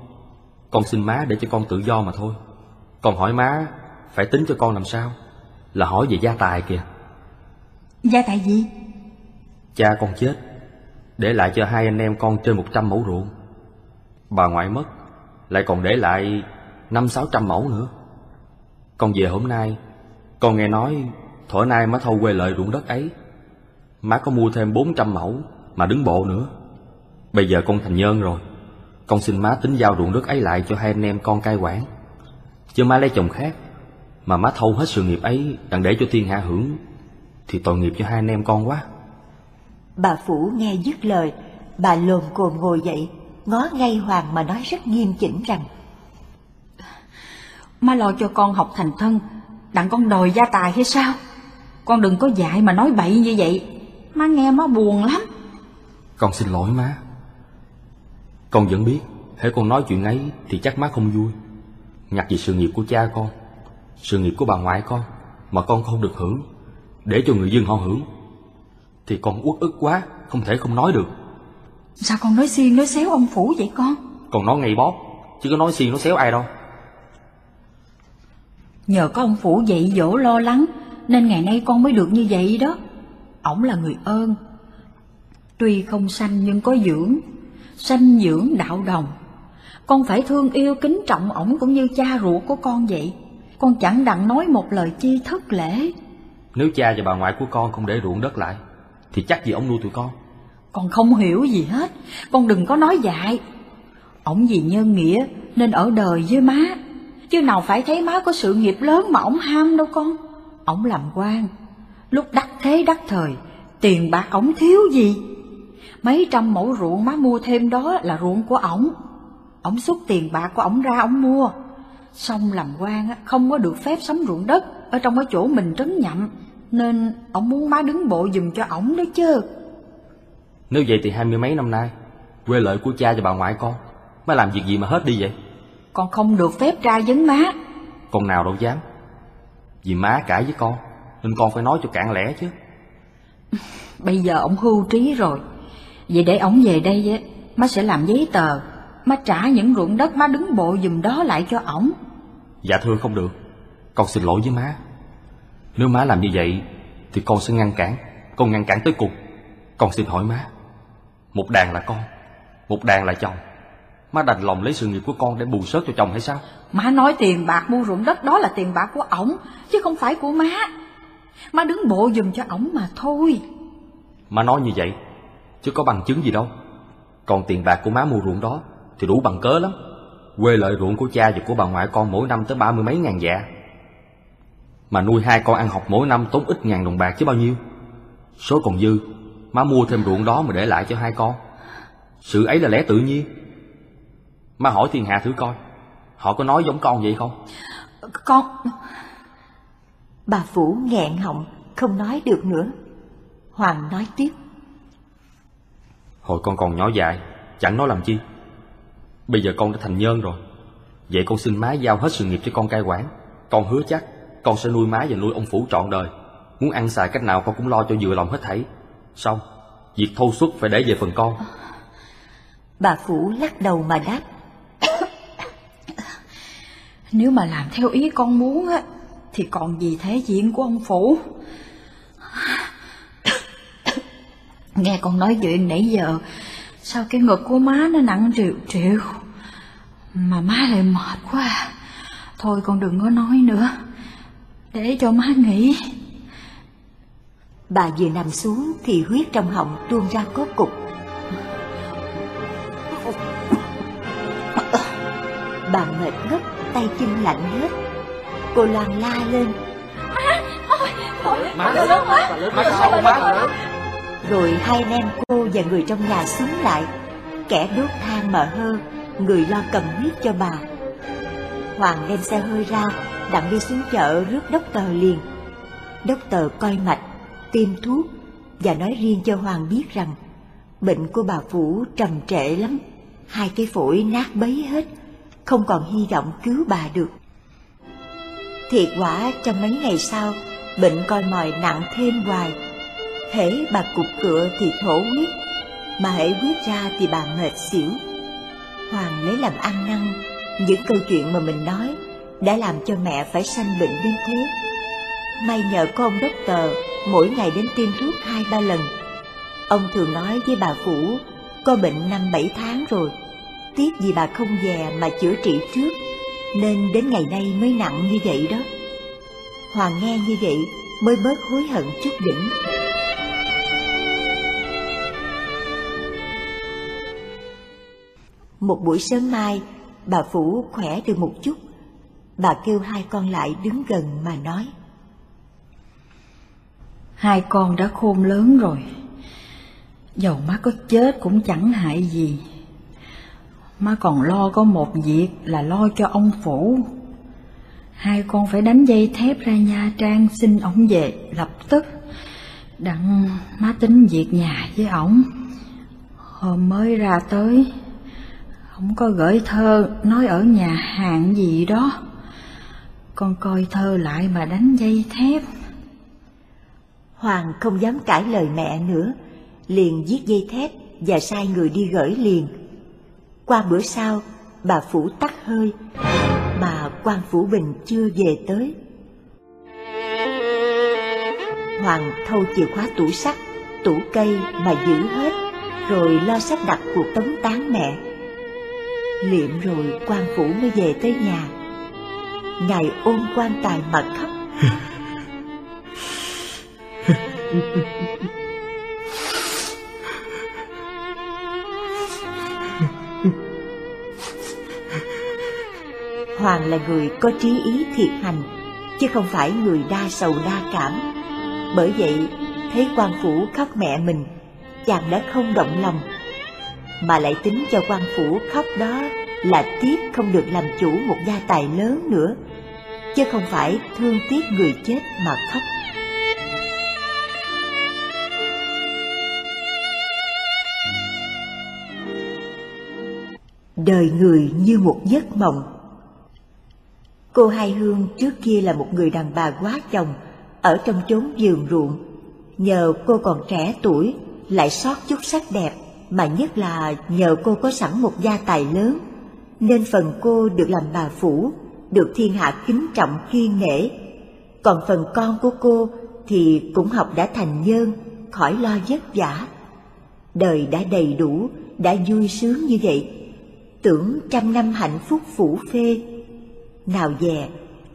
Con xin má để cho con tự do mà thôi. Con hỏi má Phải tính cho con làm sao Là hỏi về gia tài kìa. Gia tài gì? Cha con chết Để lại cho hai anh em con trên 100 mẫu ruộng. Bà ngoại mất Lại còn để lại năm sáu trăm mẫu nữa. Con về hôm nay Con nghe nói Thổi nay má thâu quê lợi ruộng đất ấy. Má có mua thêm 400 mẫu Mà đứng bộ nữa. Bây giờ con thành nhân rồi. Con xin má tính giao ruộng đất ấy lại cho hai anh em con cai quản. Chứ má lấy chồng khác Mà má thâu hết sự nghiệp ấy Đặng để cho thiên hạ hưởng Thì tội nghiệp cho hai anh em con quá. Bà Phủ nghe dứt lời, bà lồm cồm ngồi dậy, ngó ngay Hoàng mà nói rất nghiêm chỉnh rằng Má lo cho con học thành thân, đặng con đòi gia tài hay sao? Con đừng có dạy mà nói bậy như vậy, má nghe má buồn lắm. Con xin lỗi má. Con vẫn biết Hễ con nói chuyện ấy thì chắc má không vui. Nhặt về sự nghiệp của cha con Sự nghiệp của bà ngoại con Mà con không được hưởng Để cho người dân họ hưởng Thì con uất ức quá Không thể không nói được Sao con nói xiên nói xéo ông Phủ vậy con? Con nói ngay bóp Chứ có nói xiên nói xéo ai đâu Nhờ có ông Phủ dạy dỗ lo lắng, nên ngày nay con mới được như vậy đó. Ổng là người ơn. Tuy không sanh nhưng có dưỡng, sanh dưỡng đạo đồng. Con phải thương yêu kính trọng ổng cũng như cha ruột của con vậy. Con chẳng đặng nói một lời chi thất lễ. Nếu cha và bà ngoại của con không để ruộng đất lại Thì chắc gì ông nuôi tụi con Con không hiểu gì hết, con đừng có nói dại. Ổng vì nhân nghĩa nên ở đời với má, chứ nào phải thấy má có sự nghiệp lớn mà ổng ham đâu con. Ổng làm quan, lúc đắc thế đắc thời, tiền bạc ổng thiếu gì. Mấy trăm mẫu ruộng má mua thêm đó là ruộng của ổng. Ổng xuất tiền bạc của ổng ra ổng mua. Xong làm quan á, không có được phép sắm ruộng đất ở trong cái chỗ mình trấn nhậm, nên ổng muốn má đứng bộ giùm cho ổng đó chứ. Nếu vậy thì hai mươi mấy năm nay Quê lợi của cha và bà ngoại con Má làm việc gì mà hết đi vậy? Con không được phép ra vấn má. Con nào đâu dám. Vì má cãi với con Nên con phải nói cho cạn lẽ chứ. [LAUGHS] Bây giờ ổng hưu trí rồi. Vậy để ổng về đây á Má sẽ làm giấy tờ Má trả những ruộng đất má đứng bộ giùm đó lại cho ổng. Dạ thưa không được. Con xin lỗi với má. Nếu má làm như vậy Thì con sẽ ngăn cản. Con ngăn cản tới cùng. Con xin hỏi má. Một đàn là con Một đàn là chồng. Má đành lòng lấy sự nghiệp của con để bù sớt cho chồng hay sao? Má nói tiền bạc mua ruộng đất đó là tiền bạc của ổng Chứ không phải của má. Má đứng bộ giùm cho ổng mà thôi. Má nói như vậy Chứ có bằng chứng gì đâu. Còn tiền bạc của má mua ruộng đó Thì đủ bằng cớ lắm. Quê lợi ruộng của cha và của bà ngoại con mỗi năm tới ba mươi mấy ngàn dạ. Mà nuôi hai con ăn học mỗi năm tốn ít ngàn đồng bạc chứ bao nhiêu. Số còn dư Má mua thêm ruộng đó mà để lại cho hai con. Sự ấy là lẽ tự nhiên. Má hỏi thiên hạ thử coi Họ có nói giống con vậy không? Con bà Phủ nghẹn họng, không nói được nữa. Hoàng nói tiếp. Hồi con còn nhỏ dại Chẳng nói làm chi Bây giờ con đã thành nhân rồi. Vậy con xin má giao hết sự nghiệp cho con cai quản. Con hứa chắc Con sẽ nuôi má và nuôi ông Phủ trọn đời. Muốn ăn xài cách nào con cũng lo cho vừa lòng hết thảy. Xong, Việc thâu xuất phải để về phần con. Bà Phủ lắc đầu mà đáp. Nếu mà làm theo ý con muốn á, Thì còn gì thế diện của ông Phủ? Nghe con nói chuyện nãy giờ Sao cái ngực của má nó nặng triệu triệu Mà má lại mệt quá Thôi con đừng có nói nữa Để cho má nghỉ Bà vừa nằm xuống thì huyết trong họng tuôn ra có cục. Bà mệt ngất, tay chân lạnh hết. Cô Loan la lên, Má lớn Má không má rồi hai anh em cô và người trong nhà xuống lại. Kẻ đốt than mà hơ, người lo cầm huyết cho bà. Hoàng đem xe hơi ra, đặng đi xuống chợ rước đốc tờ liền. Đốc tờ coi mạch, tiêm thuốc và nói riêng cho Hoàng biết rằng bệnh của bà Phủ trầm trệ lắm, hai cái phổi nát bấy hết, không còn hy vọng cứu bà được. Thiệt quả trong mấy ngày sau, bệnh coi mòi nặng thêm hoài. Hễ bà cục cựa thì thổ huyết, mà hễ huyết ra thì bà mệt xỉu. Hoàng lấy làm ăn năn những câu chuyện mà mình nói đã làm cho mẹ phải sanh bệnh đến thế. May nhờ có ông đốc tờ mỗi ngày đến tiêm thuốc hai ba lần. Ông thường nói với bà Phủ có bệnh năm bảy tháng rồi. Tiếc vì bà không về mà chữa trị trước nên đến ngày nay mới nặng như vậy đó. Hoàng nghe như vậy mới bớt hối hận chút đỉnh. Một buổi sớm mai, bà Phủ khỏe được một chút. Bà kêu hai con lại đứng gần mà nói. Hai con đã khôn lớn rồi. Dầu má có chết cũng chẳng hại gì. Má còn lo có một việc là lo cho ông Phủ. Hai con phải đánh dây thép ra Nha Trang xin ổng về lập tức. Đặng má tính việc nhà với ổng. Hôm mới ra tới, Ông có gửi thơ nói ở nhà hàng gì đó. Con coi thơ lại mà đánh dây thép. Hoàng không dám cãi lời mẹ nữa, liền viết dây thép và sai người đi gửi liền. Qua bữa sau, bà Phủ tắt hơi, mà quan Phủ Bình chưa về tới. Hoàng thâu chìa khóa tủ sắt, tủ cây mà giữ hết, rồi lo sắp đặt cuộc tống tán mẹ. Liệm rồi quan Phủ mới về tới nhà. Ngài ôm quan tài mà khóc. [LAUGHS] Hoàng là người có trí ý thiệt hành, chứ không phải người đa sầu đa cảm. Bởi vậy, thấy quan phủ khóc mẹ mình, chàng đã không động lòng, mà lại tính cho quan phủ khóc đó là tiếc không được làm chủ một gia tài lớn nữa, chứ không phải thương tiếc người chết mà khóc. Đời người như một giấc mộng Cô Hai Hương trước kia là một người đàn bà quá chồng ở trong chốn giường ruộng. Nhờ cô còn trẻ tuổi, lại sót chút sắc đẹp, mà nhất là nhờ cô có sẵn một gia tài lớn, nên phần cô được làm bà phủ, được thiên hạ kính trọng kiên nể. Còn phần con của cô thì cũng học đã thành nhân, khỏi lo vất vả. Đời đã đầy đủ, đã vui sướng như vậy, tưởng trăm năm hạnh phúc phủ phê nào dè,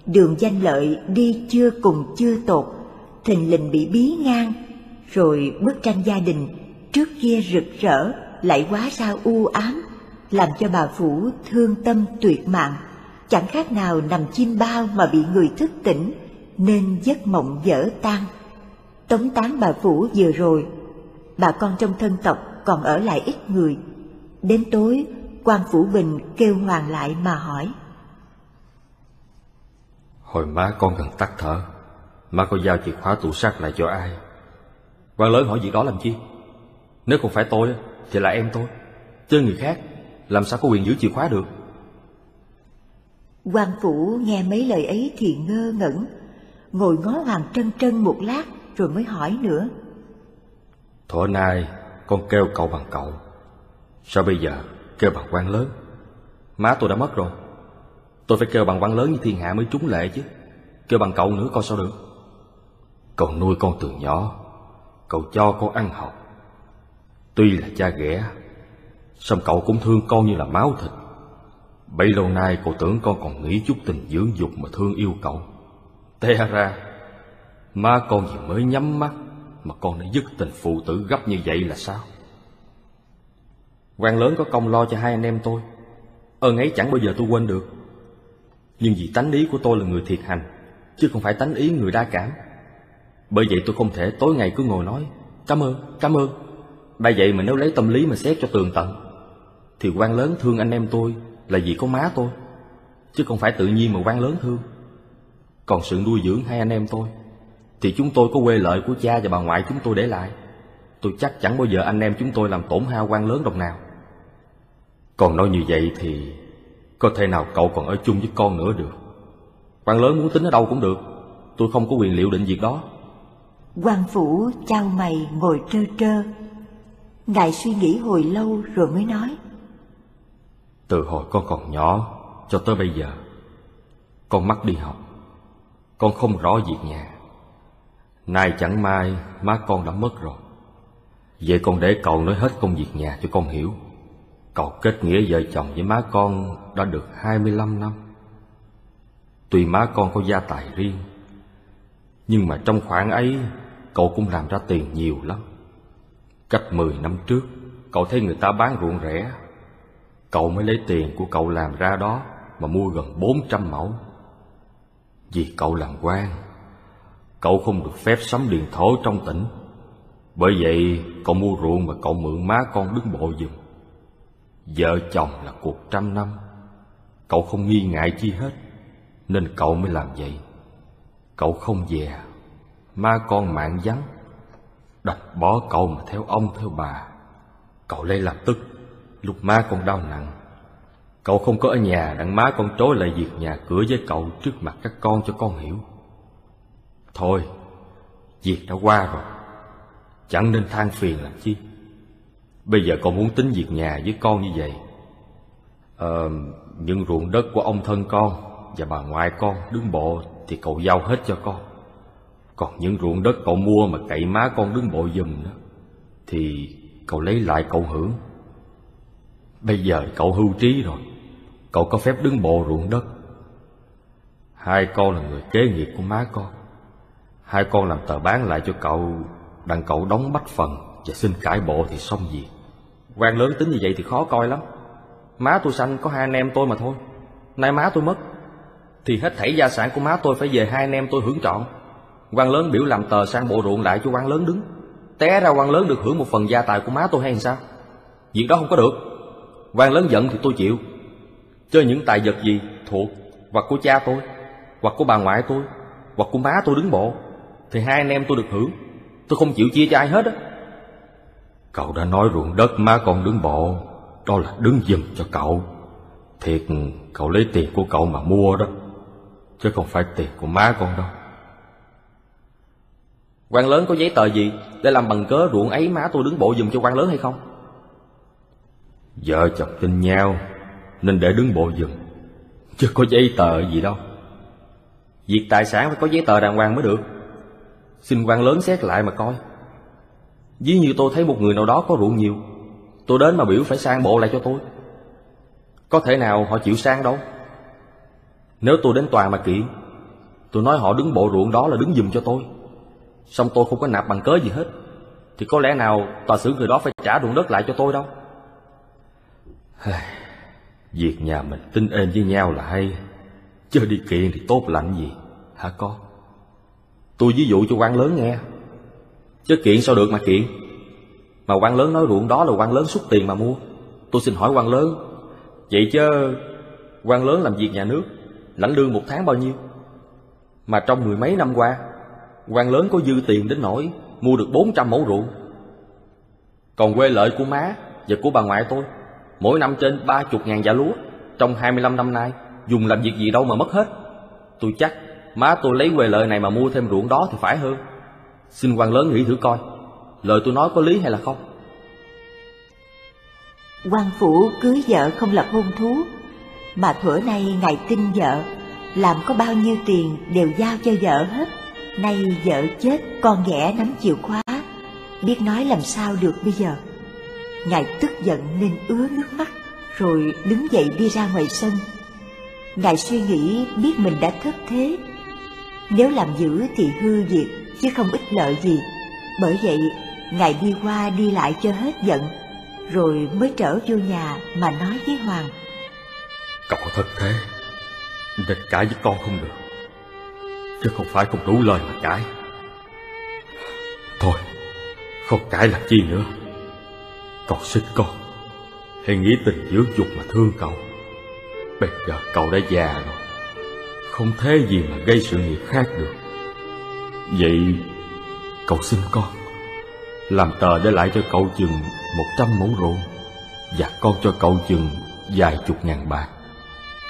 đường danh lợi đi chưa cùng chưa tột, thình lình bị bí ngang, rồi bức tranh gia đình trước kia rực rỡ lại quá ra u ám, làm cho bà Phủ thương tâm tuyệt mạng, chẳng khác nào nằm chim bao mà bị người thức tỉnh, nên giấc mộng dở tan. Tống tán bà Phủ vừa rồi, bà con trong thân tộc còn ở lại ít người. Đến tối, quan Phủ Bình kêu Hoàng lại mà hỏi. Hồi má con gần tắt thở Má có giao chìa khóa tủ sắt lại cho ai quan lớn hỏi việc đó làm chi nếu không phải tôi Thì là em tôi. Chứ người khác Làm sao có quyền giữ chìa khóa được? Quan phủ nghe mấy lời ấy thì ngơ ngẩn Ngồi ngó Hoàng Trân Trân một lát Rồi mới hỏi nữa. Thuở nay con kêu cậu bằng cậu. Sao bây giờ kêu bằng quan lớn? Má tôi đã mất rồi. Tôi phải kêu bằng văn lớn như thiên hạ mới trúng lệ chứ. Kêu bằng cậu nữa coi sao được. Cậu nuôi con từ nhỏ Cậu cho con ăn học Tuy là cha ghẻ song cậu cũng thương con như là máu thịt. Bấy lâu nay cậu tưởng con còn nghĩ chút tình dưỡng dục mà thương yêu cậu. Té ra Má con vừa mới nhắm mắt Mà con đã dứt tình phụ tử gấp như vậy là sao? Quan lớn có công lo cho hai anh em tôi. Ơn ấy chẳng bao giờ tôi quên được. Nhưng vì tánh ý của tôi là người thiệt hành Chứ không phải tánh ý người đa cảm. Bởi vậy tôi không thể tối ngày cứ ngồi nói Cảm ơn, cảm ơn. Đã vậy mà nếu lấy tâm lý mà xét cho tường tận, Thì quan lớn thương anh em tôi Là vì có má tôi, Chứ không phải tự nhiên mà quan lớn thương. Còn sự nuôi dưỡng hai anh em tôi, Thì chúng tôi có quê lợi của cha và bà ngoại chúng tôi để lại. Tôi chắc chẳng bao giờ anh em chúng tôi làm tổn hao quan lớn đồng nào. Còn nói như vậy thì có thể nào cậu còn ở chung với con nữa được? Quan lớn muốn tính ở đâu cũng được, Tôi không có quyền liệu định việc đó. Quan phủ trao mày ngồi trơ trơ. Ngài suy nghĩ hồi lâu rồi mới nói. Từ hồi con còn nhỏ cho tới bây giờ, Con mắc đi học, Con không rõ việc nhà. Nay chẳng may má con đã mất rồi. Vậy con để cậu nói hết công việc nhà cho con hiểu. Cậu kết nghĩa vợ chồng với má con đã được 25 năm. Tuy má con có gia tài riêng, Nhưng mà trong khoảng ấy Cậu cũng làm ra tiền nhiều lắm. Cách 10 năm trước, Cậu thấy người ta bán ruộng rẻ. Cậu mới lấy tiền của cậu làm ra đó Mà mua gần 400 mẫu. Vì cậu làm quan, Cậu không được phép sắm điền thổ trong tỉnh. Bởi vậy, cậu mua ruộng mà cậu mượn má con đứng bộ giùm. Vợ chồng là cuộc trăm năm. Cậu không nghi ngại chi hết, Nên cậu mới làm vậy. Cậu không về Má con mạng vắng đập bỏ cậu mà theo ông, theo bà. Cậu lấy làm tức, Lúc má con đau nặng. Cậu không có ở nhà, đặng má con trối lại việc nhà cửa với cậu trước mặt các con cho con hiểu. Thôi, Việc đã qua rồi. Chẳng nên than phiền làm chi. Bây giờ con muốn tính việc nhà với con như vậy. Ờ Những ruộng đất của ông thân con Và bà ngoại con đứng bộ, Thì cậu giao hết cho con. Còn những ruộng đất cậu mua mà cậy má con đứng bộ giùm đó, Thì cậu lấy lại cậu hưởng. Bây giờ cậu hưu trí rồi, Cậu có phép đứng bộ ruộng đất. Hai con là người kế nghiệp của má con. Hai con làm tờ bán lại cho cậu, Đặng cậu đóng bách phần Và xin cải bộ thì xong việc. Quan lớn tính như vậy thì khó coi lắm. Má tôi sanh có hai anh em tôi mà thôi. Nay má tôi mất, Thì hết thảy gia sản của má tôi phải về hai anh em tôi hưởng trọn quan lớn biểu làm tờ sang bộ ruộng lại cho quan lớn đứng. Té ra quan lớn được hưởng một phần gia tài của má tôi hay sao? Việc đó không có được. Quan lớn giận thì tôi chịu. Chơi những tài vật gì thuộc, Hoặc của cha tôi, Hoặc của bà ngoại tôi, Hoặc của má tôi đứng bộ, Thì hai anh em tôi được hưởng. Tôi không chịu chia cho ai hết á. Cậu đã nói ruộng đất má con đứng bộ, Đó là đứng giùm cho cậu. Thiệt, cậu lấy tiền của cậu mà mua đó, Chứ không phải tiền của má con đâu quan lớn có giấy tờ gì Để làm bằng cớ ruộng ấy má tôi đứng bộ dùm cho quan lớn hay không? Vợ chồng tin nhau, Nên để đứng bộ dùm Chứ có giấy tờ gì đâu. Việc tài sản phải có giấy tờ đàng hoàng mới được. Xin quan lớn xét lại mà coi. Ví như tôi thấy một người nào đó có ruộng nhiều, Tôi đến mà biểu phải sang bộ lại cho tôi. Có thể nào họ chịu sang đâu? Nếu tôi đến tòa mà kiện Tôi nói họ đứng bộ ruộng đó là đứng giùm cho tôi. Xong tôi không có nạp bằng cớ gì hết. Thì có lẽ nào tòa xử người đó phải trả ruộng đất lại cho tôi đâu. Việc nhà mình tin êm với nhau là hay. Chứ đi kiện thì tốt lạnh gì. Hả con? Tôi ví dụ cho quan lớn nghe. Chứ kiện sao được mà kiện? Mà quan lớn nói ruộng đó là quan lớn xuất tiền mà mua. Tôi xin hỏi quan lớn. Vậy chứ quan lớn làm việc nhà nước Lãnh lương một tháng bao nhiêu? Mà trong mười mấy năm qua quan lớn có dư tiền đến nỗi Mua được 400 mẫu ruộng Còn quê lợi của má Và của bà ngoại tôi, Mỗi năm trên ba chục ngàn giả lúa Trong 25 năm nay, Dùng làm việc gì đâu mà mất hết. Tôi chắc má tôi lấy quê lợi này mà mua thêm ruộng đó thì phải hơn. Xin quan lớn nghĩ thử coi, Lời tôi nói có lý hay là không? Quan phủ cưới vợ không lập hôn thú, Mà thuở nay ngài kinh vợ, Làm có bao nhiêu tiền đều giao cho vợ hết. Nay vợ chết, con ghẻ nắm chìa khóa. Biết nói làm sao được bây giờ. Ngài tức giận nên ứa nước mắt, Rồi đứng dậy đi ra ngoài sân. Ngài suy nghĩ biết mình đã thất thế. Nếu làm dữ thì hư việc chứ không ích lợi gì. Bởi vậy, Ngài đi qua đi lại cho hết giận, Rồi mới trở vô nhà mà nói với Hoàng. Cậu thất thế Địch cãi với con không được. Chứ không phải không đủ lời mà cãi. Thôi, Không cãi làm chi nữa. Cậu xin con, Hãy nghĩ tình dưỡng dục mà thương cậu. Bây giờ cậu đã già rồi, Không thế gì mà gây sự nghiệp khác được. Vậy, cậu xin con, Làm tờ để lại cho cậu chừng một trăm mẫu ruộng Và con cho cậu chừng vài chục ngàn bạc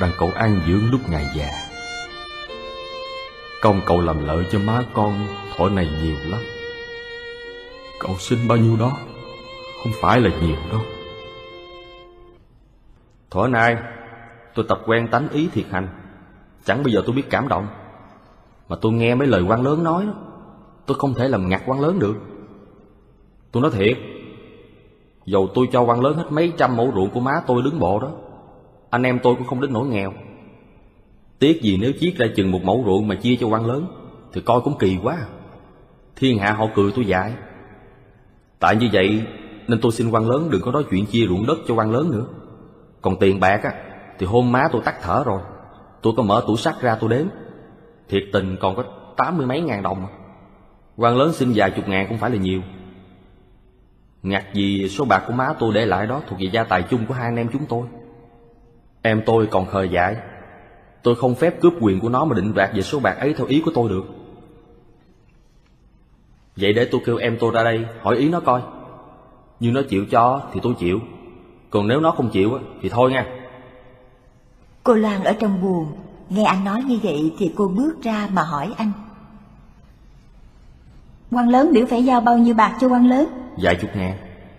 Đang cậu an dưỡng lúc ngày già. Công cậu làm lợi cho má con thổi này nhiều lắm. Cậu xin bao nhiêu đó? Không phải là nhiều đâu. Thuở nay tôi tập quen tánh ý thiệt hành. Chẳng bây giờ tôi biết cảm động. Mà tôi nghe mấy lời quan lớn nói Tôi không thể làm ngặt quan lớn được. Tôi nói thiệt, Dầu tôi cho quan lớn hết mấy trăm mẫu ruộng của má tôi đứng bộ đó, Anh em tôi cũng không đến nỗi nghèo. Tiếc gì nếu chiết ra chừng một mẫu ruộng mà chia cho quan lớn, Thì coi cũng kỳ quá. Thiên hạ họ cười tôi dại. Tại như vậy, nên tôi xin quan lớn đừng có nói chuyện chia ruộng đất cho quan lớn nữa. Còn tiền bạc á, Thì hôm má tôi tắt thở rồi. Tôi có mở tủ sắt ra tôi đếm. Thiệt tình còn có tám mươi mấy ngàn đồng mà. Quan lớn xin vài chục ngàn cũng phải là nhiều. Ngặt gì số bạc của má tôi để lại đó thuộc về gia tài chung của hai anh em chúng tôi. Em tôi còn khờ dại. Tôi không phép cướp quyền của nó mà định đoạt về số bạc ấy theo ý của tôi được. Vậy để tôi kêu em tôi ra đây hỏi ý nó coi. Nhưng nó chịu cho thì tôi chịu Còn nếu nó không chịu thì thôi nha. Cô Loan ở trong buồn Nghe anh nói như vậy thì cô bước ra mà hỏi anh. Quan lớn biểu phải giao bao nhiêu bạc cho quan lớn? Vài chục ngàn.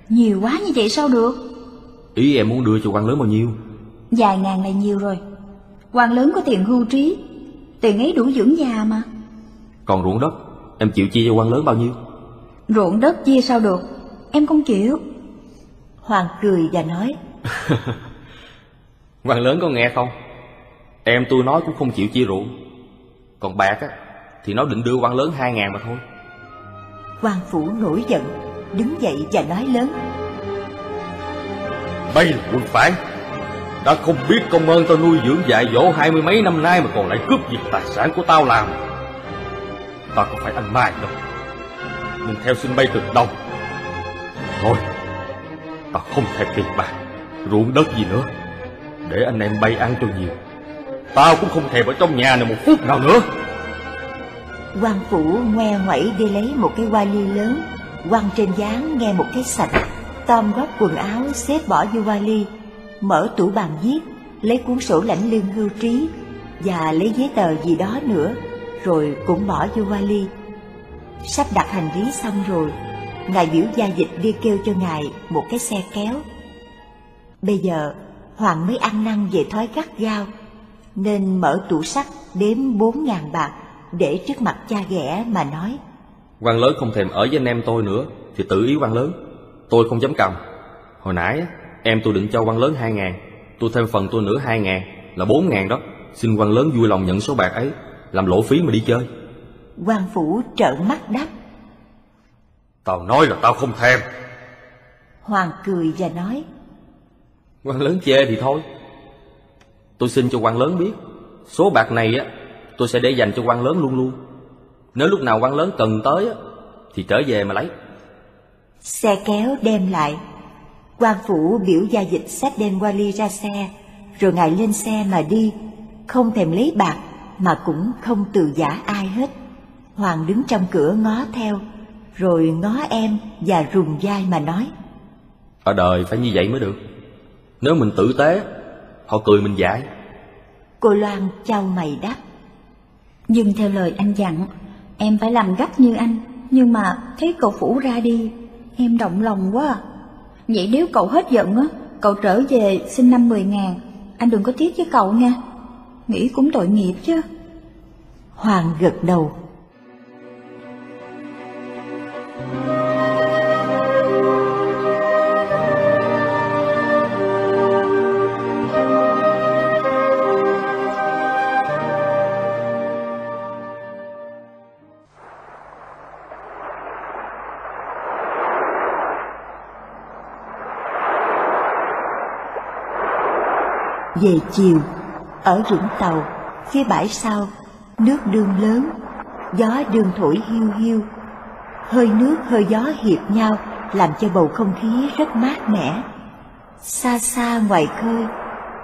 Nhiều quá như vậy sao được? Ý em muốn đưa cho quan lớn bao nhiêu? Vài ngàn là nhiều rồi quan lớn có tiền hưu trí. Tiền ấy đủ dưỡng già mà. Còn ruộng đất Em chịu chia cho quan lớn bao nhiêu? Ruộng đất chia sao được? Em không chịu. Hoàng cười và nói [LAUGHS] quan lớn có nghe không? Em tôi nói cũng không chịu chia ruộng. Còn bạc á Thì nó định đưa quan lớn hai ngàn mà thôi. Quan phủ nổi giận Đứng dậy và nói lớn Bây là quân phản đã không biết công ơn tao nuôi dưỡng dạy dỗ hai mươi mấy năm nay Mà còn lại cướp giật tài sản của tao làm. Tao không phải anh Mai đâu. Nên theo xin bay từ đâu? Thôi, Tao không thèm tiền bạc Ruộng đất gì nữa. Để anh em bay ăn cho nhiều. Tao cũng không thèm ở trong nhà này một phút nào nữa. Quan phủ ngoe ngoẩy đi lấy một cái vali lớn, quăng trên dáng nghe một cái sạch tom góp quần áo xếp bỏ vô vali mở tủ bàn viết, lấy cuốn sổ lãnh lương hưu trí và lấy giấy tờ gì đó nữa, rồi cũng bỏ vô vali. Sắp đặt hành lý xong rồi, ngài biểu gia dịch đi kêu cho ngài một cái xe kéo. Bây giờ, hoàng mới ăn năn về thói gắt gao, nên mở tủ sắt đếm bốn ngàn bạc để trước mặt cha ghẻ mà nói. Quan lớn không thèm ở với anh em tôi nữa, thì tự ý quan lớn. Tôi không dám cầm. Hồi nãy em tôi định cho quan lớn hai ngàn tôi thêm phần tôi nữa hai ngàn là bốn ngàn đó. Xin quan lớn vui lòng nhận số bạc ấy làm lỗ phí mà đi chơi. Quan phủ trợn mắt đáp. Tao nói là tao không thèm. Hoàng cười và nói. Quan lớn chê thì thôi. Tôi xin cho quan lớn biết số bạc này á tôi sẽ để dành cho quan lớn luôn luôn. Nếu lúc nào quan lớn cần tới á thì trở về mà lấy. Xe kéo đem lại quan phủ biểu gia dịch xách đem qua ly ra xe rồi ngài lên xe mà đi không thèm lấy bạc mà cũng không từ giả ai hết. Hoàng đứng trong cửa ngó theo rồi ngó em và rùng vai mà nói ở đời phải như vậy mới được. Nếu mình tử tế họ cười mình dại. Cô loan trao mày đáp dừng theo lời anh dặn Em phải làm gấp như anh Nhưng mà thấy cậu Phủ ra đi Em động lòng quá à. Vậy nếu cậu hết giận á, Cậu trở về xin năm mười ngàn. Anh đừng có tiếc với cậu nha. Nghĩ cũng tội nghiệp chứ. Hoàng gật đầu. Về chiều, ở rũng tàu, phía bãi sau, nước đương lớn, gió đương thổi hiu hiu. Hơi nước, hơi gió hiệp nhau, làm cho bầu không khí rất mát mẻ. Xa xa ngoài khơi,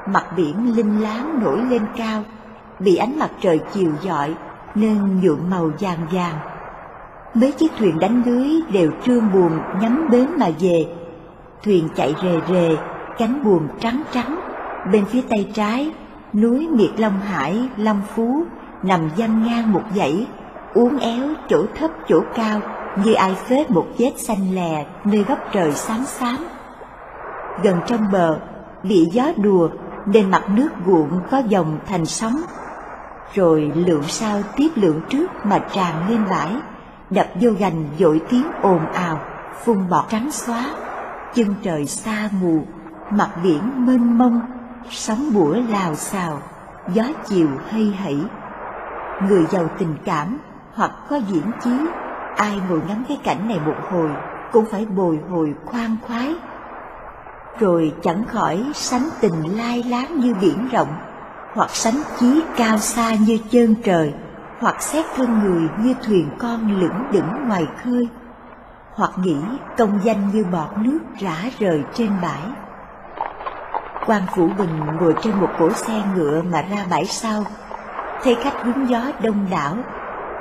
mặt biển linh láng nổi lên cao, bị ánh mặt trời chiều dọi nên nhuộm màu vàng vàng. Mấy chiếc thuyền đánh lưới đều trương buồm nhắm bến mà về. Thuyền chạy rề rề, cánh buồm trắng trắng. Bên phía tay trái, núi Miệt Long Hải, Long Phú nằm dâng ngang một dãy, uốn éo chỗ thấp chỗ cao như ai phết một vết xanh lè nơi góc trời xám xám. Gần trong bờ, bị gió đùa nên mặt nước cuộn có dòng thành sóng. Rồi lượng sau tiếp lượng trước mà tràn lên bãi, đập vô gành dội tiếng ồn ào, phun bọt trắng xóa, chân trời xa mù, mặt biển mênh mông, sóng bủa lào xào, gió chiều hay hẩy, Người giàu tình cảm hoặc có diễn chí, ai ngồi ngắm cái cảnh này một hồi cũng phải bồi hồi khoan khoái. Rồi chẳng khỏi sánh tình lai láng như biển rộng, hoặc sánh chí cao xa như chân trời, hoặc xét thân người như thuyền con lững đững ngoài khơi, hoặc nghĩ công danh như bọt nước rã rời trên bãi quan Phủ Bình ngồi trên một cỗ xe ngựa mà ra bãi sau, thấy khách hứng gió đông đảo,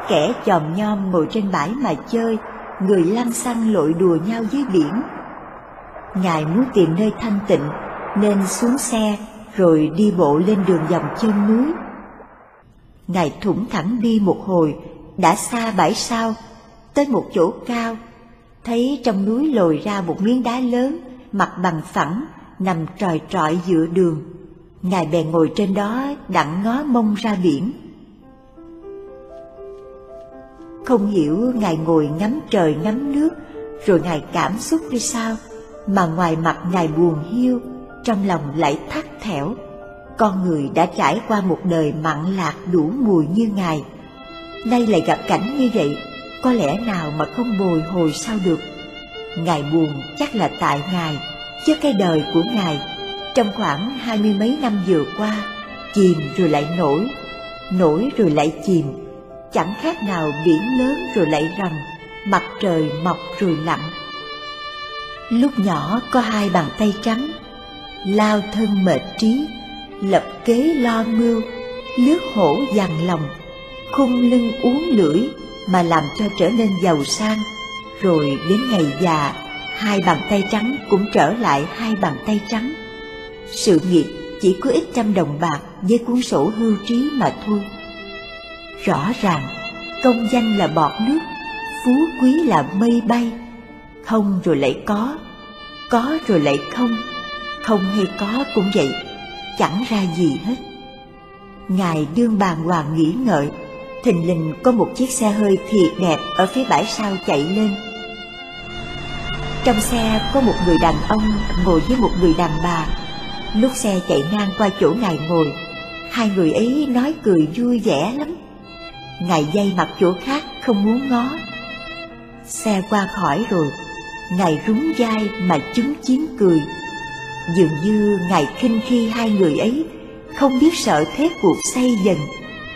kẻ chòm nhom ngồi trên bãi mà chơi, người lăn xăng lội đùa nhau dưới biển. Ngài muốn tìm nơi thanh tịnh nên xuống xe rồi đi bộ lên đường dòng chân núi. Ngài thủng thẳng đi một hồi, đã xa bãi sau, tới một chỗ cao, thấy trong núi lồi ra một miếng đá lớn, mặt bằng phẳng, nằm tròi trọi giữa đường. Ngài bèn ngồi trên đó đặng ngó mông ra biển. Không hiểu Ngài ngồi ngắm trời ngắm nước, rồi Ngài cảm xúc đi sao, mà ngoài mặt Ngài buồn hiu, trong lòng lại thắt thẻo. Con người đã trải qua một đời mặn lạc đủ mùi như Ngài. Nay lại gặp cảnh như vậy, có lẽ nào mà không bồi hồi sao được. Ngài buồn chắc là tại Ngài, cho cái đời của Ngài. Trong khoảng hai mươi mấy năm vừa qua, chìm rồi lại nổi, nổi rồi lại chìm, chẳng khác nào biển lớn rồi lại rầm, mặt trời mọc rồi lặn. Lúc nhỏ có hai bàn tay trắng, lao thân mệt trí, lập kế lo mưu, lướt hổ dằn lòng, khung lưng uống lưỡi mà làm cho trở nên giàu sang, rồi đến ngày già, hai bàn tay trắng cũng trở lại hai bàn tay trắng. Sự nghiệp chỉ có ít trăm đồng bạc với cuốn sổ hưu trí mà thôi. Rõ ràng, công danh là bọt nước, phú quý là mây bay, không rồi lại có, có rồi lại không, không hay có cũng vậy, chẳng ra gì hết. Ngài đương bàn hoàng nghĩ ngợi, thình lình có một chiếc xe hơi thiệt đẹp ở phía bãi sau chạy lên. Trong xe có một người đàn ông ngồi với một người đàn bà. Lúc xe chạy ngang qua chỗ ngài ngồi, hai người ấy nói cười vui vẻ lắm. Ngài dây mặt chỗ khác không muốn ngó. Xe qua khỏi rồi, ngài rúng vai mà chúng chiến cười. Dường như ngài khinh khi hai người ấy, không biết sợ thế cuộc say dần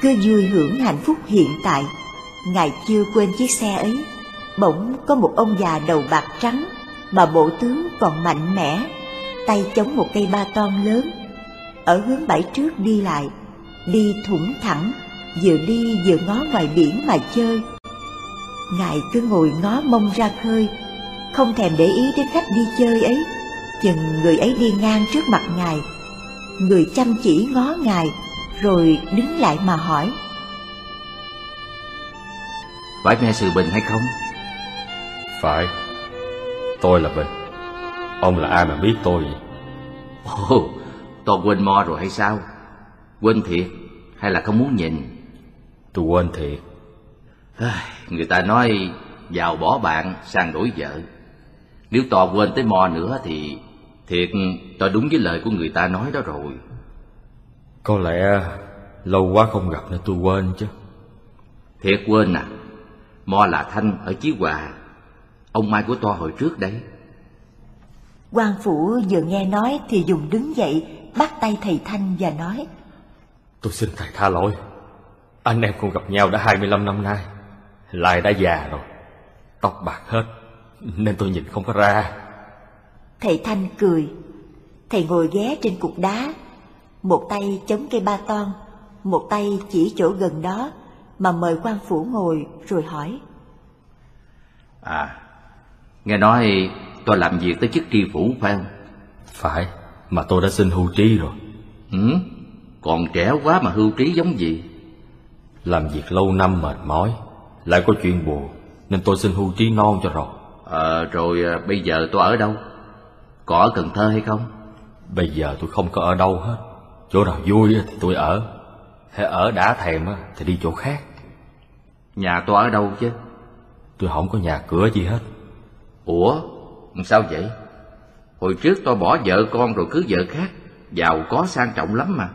cứ vui hưởng hạnh phúc hiện tại. Ngài chưa quên chiếc xe ấy, bỗng có một ông già đầu bạc trắng mà bộ tướng còn mạnh mẽ, tay chống một cây ba ton lớn, ở hướng bãi trước đi lại, đi thủng thẳng, vừa đi vừa ngó ngoài biển mà chơi. Ngài cứ ngồi ngó mông ra khơi, không thèm để ý đến khách đi chơi ấy, chừng người ấy đi ngang trước mặt ngài. Người chăm chỉ ngó ngài, rồi đứng lại mà hỏi. Phải nghe sự bình hay không? Phải Tôi là Bình Ông là ai mà biết tôi vậy? Ồ, tôi quên mo rồi hay sao? Quên thiệt hay là không muốn nhìn? Tôi quên thiệt. Người ta nói giàu bỏ bạn sang đổi vợ. Nếu to quên tới mo nữa thì Thiệt tôi đúng với lời của người ta nói đó rồi. Có lẽ lâu quá không gặp nên tôi quên chứ. Thiệt quên à? Mo là Thanh ở Chí Hòa Ông Mai của to hồi trước đấy. Quan phủ vừa nghe nói thì dùng đứng dậy bắt tay thầy Thanh và nói Tôi xin thầy tha lỗi. Anh em không gặp nhau đã 25 năm nay. Lại đã già rồi Tóc bạc hết Nên tôi nhìn không có ra. Thầy Thanh cười. Thầy ngồi ghé trên cục đá Một tay chống cây ba ton Một tay chỉ chỗ gần đó Mà mời quan phủ ngồi rồi hỏi À Nghe nói tôi làm việc tới chức tri phủ phải không? Phải, mà tôi đã xin hưu trí rồi Ừ, còn trẻ quá mà hưu trí giống gì? Làm việc lâu năm mệt mỏi Lại có chuyện buồn Nên tôi xin hưu trí non cho rồi Ờ, rồi à, bây giờ tôi ở đâu? Có ở Cần Thơ hay không? Bây giờ tôi không có ở đâu hết Chỗ nào vui thì tôi ở Hay ở đã thèm thì đi chỗ khác Nhà tôi ở đâu chứ? Tôi không có nhà cửa gì hết Ủa, sao vậy? Hồi trước tôi bỏ vợ con rồi cưới vợ khác Giàu có sang trọng lắm mà.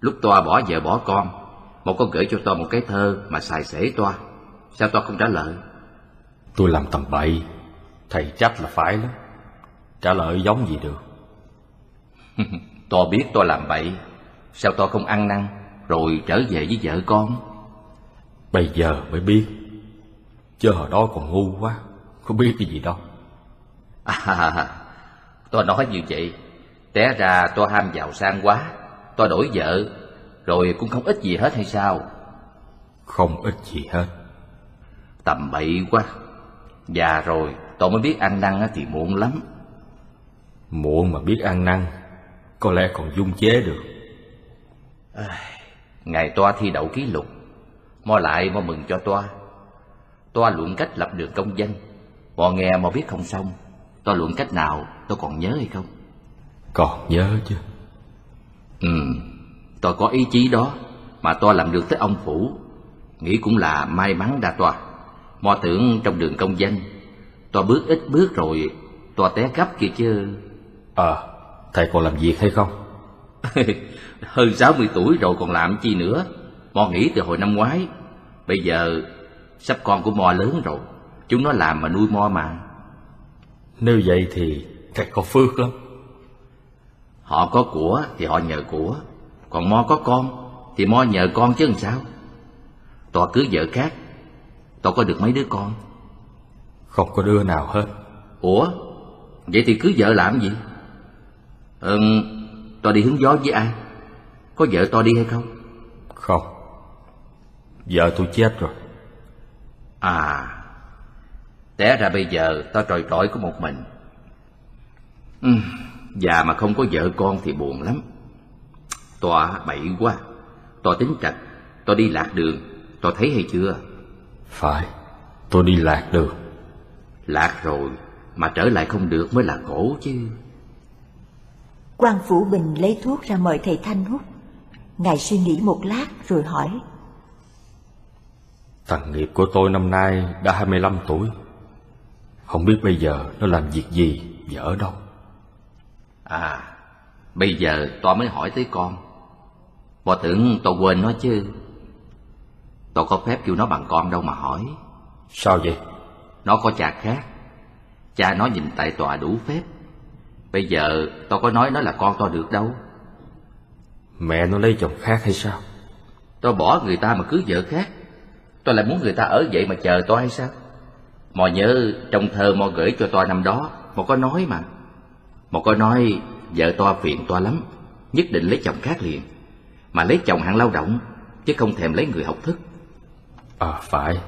Lúc toa bỏ vợ bỏ con Một con gửi cho toa một cái thơ mà xài xể toa. Sao toa không trả lời? Tôi làm tầm bậy Thầy trách là phải lắm. Trả lời giống gì được? [LAUGHS] Toa biết toa làm bậy Sao toa không ăn năn Rồi trở về với vợ con? Bây giờ mới biết Chứ hồi đó còn ngu quá Không biết cái gì đâu. À, tôi nói như vậy Té ra tôi ham giàu sang quá Tôi đổi vợ Rồi cũng không ít gì hết hay sao? Không ít gì hết. Tầm bậy quá. Già rồi tôi mới biết ăn năn thì muộn lắm. Muộn mà biết ăn năn Có lẽ còn dung chế được. Ngày toa thi đậu ký lục Mo lại mo mừng cho toa. Toa luận cách lập đường công danh Mò nghe mò biết không xong Toa luận cách nào tôi còn nhớ hay không? Còn nhớ chứ. Ừ Tôi có ý chí đó Mà tôi làm được tới ông phủ. Nghĩ cũng là may mắn đa toa. Mò tưởng trong đường công danh Tôi bước ít bước rồi Tôi té gấp kia chứ. Ờ Thầy còn làm việc hay không? [LAUGHS] Hơn 60 tuổi rồi còn làm chi nữa. Mò nghĩ từ hồi năm ngoái Bây giờ sắp con của Mo lớn rồi Chúng nó làm mà nuôi Mo mà. Nếu vậy thì Thầy có phước lắm. Họ có của thì họ nhờ của Còn Mo có con Thì Mo nhờ con chứ làm sao? Tòa cưới vợ khác Tòa có được mấy đứa con? Không có đứa nào hết. Ủa? Vậy thì cưới vợ làm gì? Ừ Tòa đi hứng gió với ai? Có vợ Tòa đi hay không? Không. Vợ tôi chết rồi. À Té ra bây giờ tao tròi trọi có một mình. Ừ, Già mà không có vợ con thì buồn lắm. Tòa bậy quá. Tòa tính trạch Tòa đi lạc đường. Tòa thấy hay chưa? Phải Tôi đi lạc đường. Lạc rồi Mà trở lại không được mới là khổ chứ. Quan phủ bình lấy thuốc ra mời thầy thanh hút. Ngài suy nghĩ một lát rồi hỏi. Thằng nghiệp của tôi năm nay đã 25 tuổi Không biết bây giờ nó làm việc gì và ở đâu. À Bây giờ tòa mới hỏi tới con. Bà tưởng tòa quên nó chứ. Tòa có phép kêu nó bằng con đâu mà hỏi. Sao vậy? Nó có cha khác. Cha nó nhìn tại tòa đủ phép. Bây giờ tao có nói nó là con tao được đâu. Mẹ nó lấy chồng khác hay sao? Tao bỏ người ta mà cưới vợ khác. Tao lại muốn người ta ở vậy mà chờ tao hay sao Mò nhớ trong thơ mò gửi cho tao năm đó Mò có nói mà. Mò có nói vợ tao phiền tao lắm Nhất định lấy chồng khác liền Mà lấy chồng hạng lao động Chứ không thèm lấy người học thức. À phải.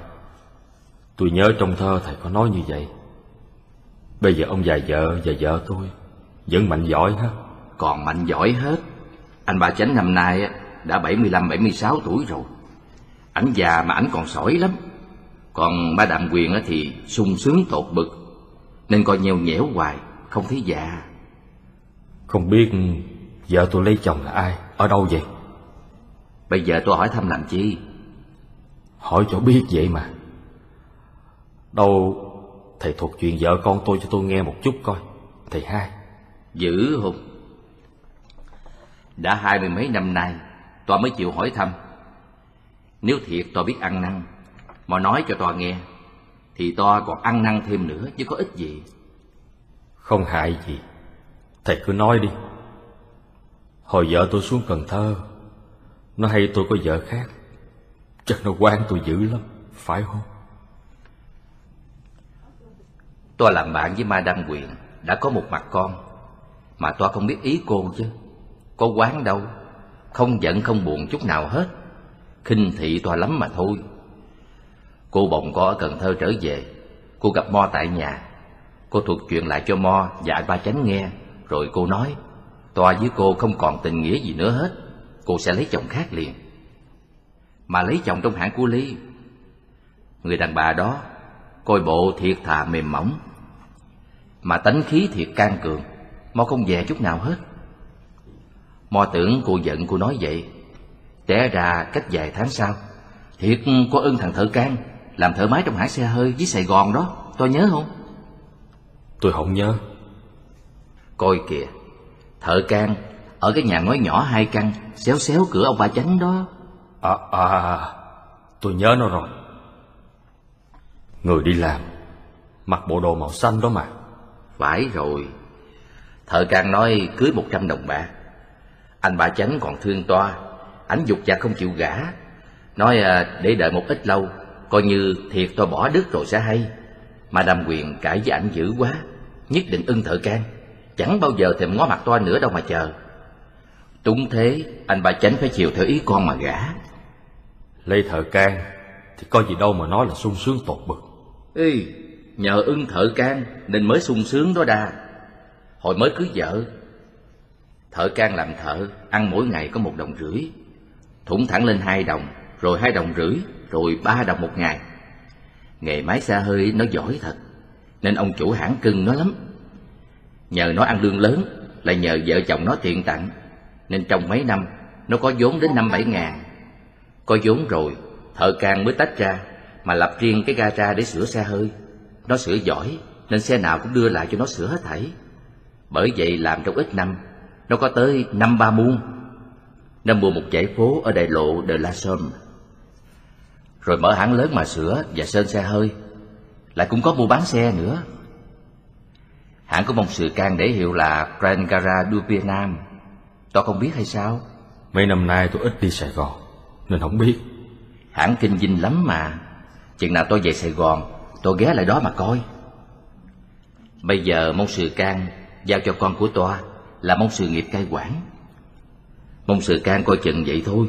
Tôi nhớ trong thơ thầy có nói như vậy. Bây giờ ông già vợ và vợ tôi Vẫn mạnh giỏi ha. Còn mạnh giỏi hết. Anh bà chánh năm nay đã 75-76 tuổi rồi. Ảnh già mà ảnh còn sỏi lắm Còn ba đạm quyền á thì sung sướng tột bực Nên coi nheo nhẽo hoài Không thấy già. Không biết vợ tôi lấy chồng là ai Ở đâu vậy? Bây giờ tôi hỏi thăm làm chi? Hỏi cho biết vậy mà. Đâu Thầy thuật chuyện vợ con tôi cho tôi nghe một chút coi Thầy hai. Dữ không Đã hai mươi mấy năm nay Tòa mới chịu hỏi thăm. Nếu thiệt tòa biết ăn năn Mà nói cho tòa nghe Thì tòa còn ăn năn thêm nữa Chứ có ích gì. Không hại gì. Thầy cứ nói đi. Hồi vợ tôi xuống Cần Thơ Nó hay tôi có vợ khác. Chắc nó quan tôi dữ lắm Phải không? Tôi làm bạn với Ma Đăng Quyền Đã có một mặt con Mà tôi không biết ý cô chứ. Có quán đâu Không giận không buồn chút nào hết. Khinh thị tôi lắm mà thôi Cô bồng có ở Cần Thơ trở về. Cô gặp Mo tại nhà. Cô thuật chuyện lại cho Mo và anh ba chánh nghe. Rồi cô nói Toa với cô không còn tình nghĩa gì nữa hết. Cô sẽ lấy chồng khác liền. Mà lấy chồng trong hãng của Ly. Người đàn bà đó, Coi bộ thiệt thà mềm mỏng. Mà tánh khí thiệt can cường. Mo không về chút nào hết. Mo tưởng cô giận cô nói vậy. Té ra cách vài tháng sau, Thiệt có ưng thằng thợ can. Làm thợ máy trong hãng xe hơi với Sài Gòn đó Tôi nhớ không? Tôi không nhớ. Coi kìa Thợ can Ở cái nhà ngói nhỏ hai căn Xéo xéo cửa ông ba chánh đó. À à Tôi nhớ nó rồi. Người đi làm Mặc bộ đồ màu xanh đó mà. Phải rồi. Thợ can nói cưới một trăm đồng bạc Anh ba chánh còn thương toa Ảnh dục và không chịu gả. Nói à, để đợi một ít lâu Coi như thiệt tôi bỏ đứt rồi sẽ hay. Mà đam quyền cãi với ảnh dữ quá Nhất định ưng thợ can. Chẳng bao giờ thèm ngó mặt toa nữa đâu mà chờ. Túng thế Anh ba chánh phải chiều theo ý con mà gả. Lê thợ can Thì có gì đâu mà nói là sung sướng tột bực. Ê, nhờ ưng thợ can Nên mới sung sướng đó đa. Hồi mới cưới vợ Thợ can làm thợ Ăn mỗi ngày có một đồng rưỡi. Thủng thẳng lên hai đồng Rồi hai đồng rưỡi rồi ba đồng một ngày. Nghề máy xa hơi nó giỏi thật, Nên ông chủ hãng cưng nó lắm. Nhờ nó ăn lương lớn lại nhờ vợ chồng nó tiện tặng, Nên trong mấy năm Nó có vốn đến năm bảy ngàn. Có vốn rồi, Thợ can mới tách ra, Mà lập riêng cái gara để sửa xe hơi. Nó sửa giỏi, Nên xe nào cũng đưa lại cho nó sửa hết thảy. Bởi vậy làm trong ít năm, Nó có tới năm ba muôn. Nó mua một dãy phố ở đại lộ De La Somme. Rồi mở hãng lớn mà sửa và sơn xe hơi. Lại cũng có mua bán xe nữa. Hãng có một sự can để hiệu là Grand Gara du Vietnam. Tôi không biết hay sao? Mấy năm nay tôi ít đi Sài Gòn Nên không biết. Hãng kinh doanh lắm mà. Chừng nào tôi về Sài Gòn Tôi ghé lại đó mà coi. Bây giờ mong sự can Giao cho con của toa Là mong sự nghiệp cai quản. Mong sự can coi chừng vậy thôi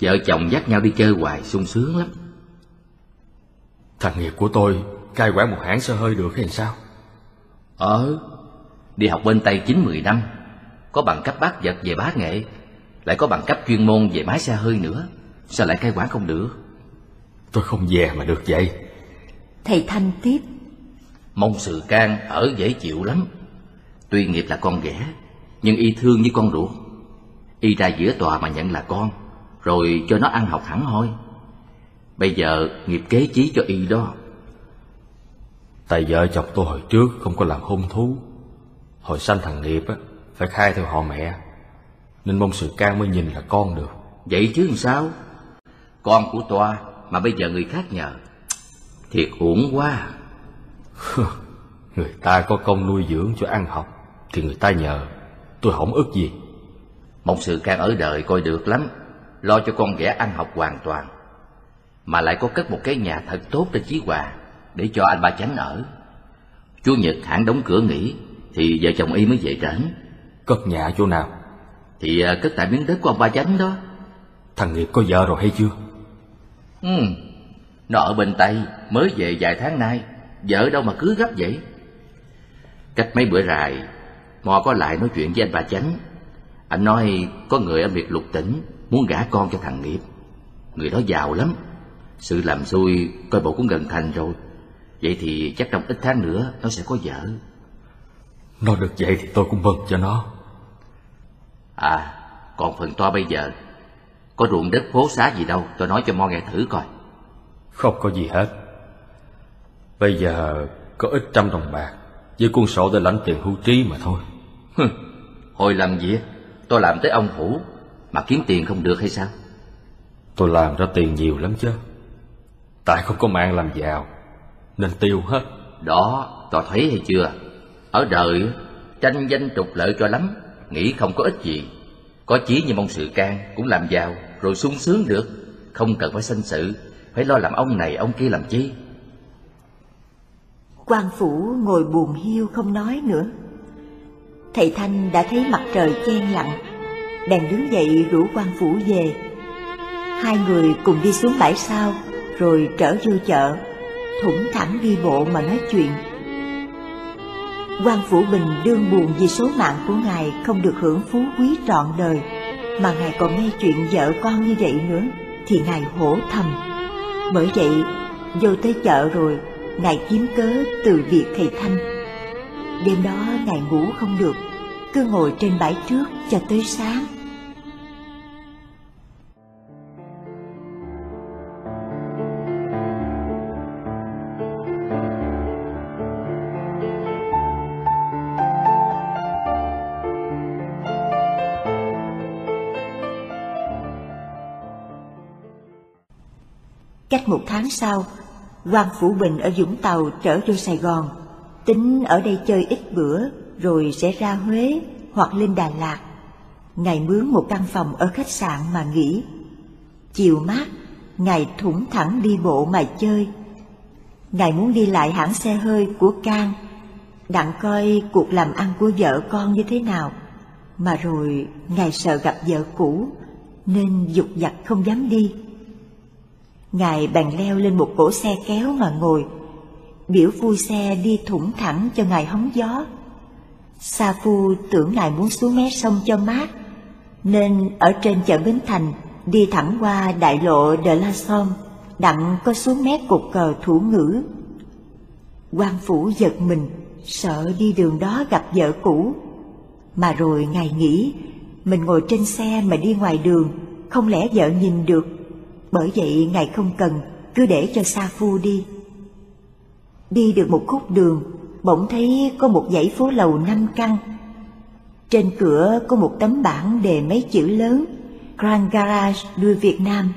Vợ chồng dắt nhau đi chơi hoài sung sướng lắm. Thằng nghiệp của tôi cai quản một hãng xe hơi được hay sao? Ờ Đi học bên Tây chín mười năm Có bằng cấp bác vật về bá nghệ Lại có bằng cấp chuyên môn về máy xe hơi nữa. Sao lại cai quản không được? Tôi không về mà được vậy. Thầy Thanh tiếp. Mong sự can ở dễ chịu lắm. Tuy nghiệp là con ghẻ Nhưng y thương như con ruột. Y ra giữa tòa mà nhận là con Rồi cho nó ăn học hẳn hoi Bây giờ nghiệp kế chí cho y đó. Tại vợ chồng tôi hồi trước không có làm hôn thú. Hồi sanh thằng nghiệp á Phải khai theo họ mẹ. Nên mong sự can mới nhìn là con được. Vậy chứ làm sao? Con của toa mà bây giờ người khác nhờ Thiệt uổng quá. [LAUGHS] Người ta có công nuôi dưỡng cho ăn học Thì người ta nhờ. Tôi không ức gì. Mong sự can ở đời coi được lắm Lo cho con ghẻ ăn học hoàn toàn Mà lại có cất một cái nhà thật tốt trên Chí Hòa Để cho anh ba chánh ở. Chúa Nhật hãng đóng cửa nghỉ Thì vợ chồng y mới về trển. Cất nhà chỗ nào? Thì à, cất tại miếng đất của ông ba chánh đó. Thằng nghiệp có vợ rồi hay chưa? Ừ, nó ở bên Tây mới về vài tháng nay Vợ đâu mà cứ gấp vậy. Cách mấy bữa rài Mò có lại nói chuyện với anh bà Chánh. Anh nói có người ở biệt lục tỉnh Muốn gả con cho thằng Nghiệp. Người đó giàu lắm. Sự làm xui coi bộ cũng gần thành rồi. Vậy thì chắc trong ít tháng nữa Nó sẽ có vợ. Nó được vậy thì tôi cũng mừng cho nó. À còn phần to bây giờ. Có ruộng đất phố xá gì đâu Tôi nói cho Mo nghe thử coi. Không có gì hết. Bây giờ có ít trăm đồng bạc Với cuốn sổ để lãnh tiền hưu trí mà thôi. Hừ, Hồi làm gì? Tôi làm tới ông phủ Mà kiếm tiền không được hay sao Tôi làm ra tiền nhiều lắm chứ Tại không có mạng làm giàu Nên tiêu hết Đó, tỏ thấy hay chưa? Ở đời, tranh danh trục lợi cho lắm, nghĩ không có ích gì. Có chí như mong sự can, cũng làm giàu, rồi sung sướng được. Không cần phải sanh sự, phải lo làm ông này ông kia làm chi. quan phủ ngồi buồn hiu không nói nữa thầy thanh đã thấy mặt trời chen lặng bèn đứng dậy, rủ quan phủ về. Hai người cùng đi xuống bãi sau, rồi trở vô chợ, thủng thẳng đi bộ mà nói chuyện. Quan phủ bình đương buồn vì số mạng của ngài không được hưởng phú quý trọn đời, mà ngài còn nghe chuyện vợ con như vậy nữa, thì ngài hổ thầm. Bởi vậy, vô tới chợ rồi, ngài kiếm cớ từ việc thầy thanh. Đêm đó ngài ngủ không được, cứ ngồi trên bãi trước cho tới sáng. Cách một tháng sau, quan Phủ Bình ở Vũng Tàu trở vô Sài Gòn, tính ở đây chơi ít bữa rồi sẽ ra Huế hoặc lên Đà Lạt. Ngài mướn một căn phòng ở khách sạn mà nghỉ. Chiều mát, Ngài thủng thẳng đi bộ mà chơi. Ngài muốn đi lại hãng xe hơi của Cang, đặng coi cuộc làm ăn của vợ con như thế nào. Mà rồi Ngài sợ gặp vợ cũ, nên dục dặt không dám đi. Ngài bèn leo lên một cỗ xe kéo mà ngồi, biểu phu xe đi thủng thẳng cho ngài hóng gió. Sa phu tưởng ngài muốn xuống mé sông cho mát, nên ở trên chợ Bến Thành đi thẳng qua đại lộ De La Somme, đặng có xuống mé cột cờ thủ ngữ. quan phủ giật mình, sợ đi đường đó gặp vợ cũ. Mà rồi ngài nghĩ, mình ngồi trên xe mà đi ngoài đường, không lẽ vợ nhìn được bởi vậy Ngài không cần, cứ để cho Sa Phu đi. Đi được một khúc đường, bỗng thấy có một dãy phố lầu năm căn. Trên cửa có một tấm bảng đề mấy chữ lớn Grand Garage đưa Việt Nam.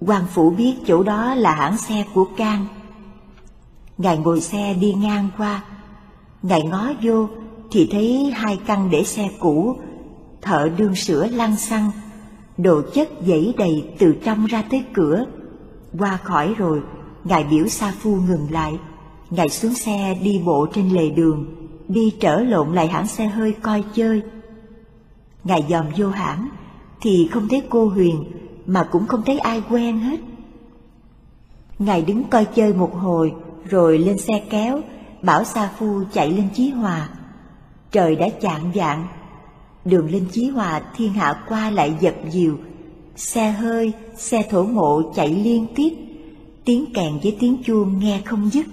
quan phủ biết chỗ đó là hãng xe của Cang. Ngài ngồi xe đi ngang qua, Ngài ngó vô thì thấy hai căn để xe cũ, thợ đương sửa lăn xăng đồ chất dẫy đầy từ trong ra tới cửa. Qua khỏi rồi, Ngài biểu Sa Phu ngừng lại. Ngài xuống xe đi bộ trên lề đường, đi trở lộn lại hãng xe hơi coi chơi. Ngài dòm vô hãng, thì không thấy cô Huyền, mà cũng không thấy ai quen hết. Ngài đứng coi chơi một hồi, rồi lên xe kéo, bảo Sa Phu chạy lên Chí Hòa. Trời đã chạng vạng, đường lên Chí Hòa thiên hạ qua lại dập dìu, xe hơi, xe thổ mộ chạy liên tiếp, tiếng kèn với tiếng chuông nghe không dứt.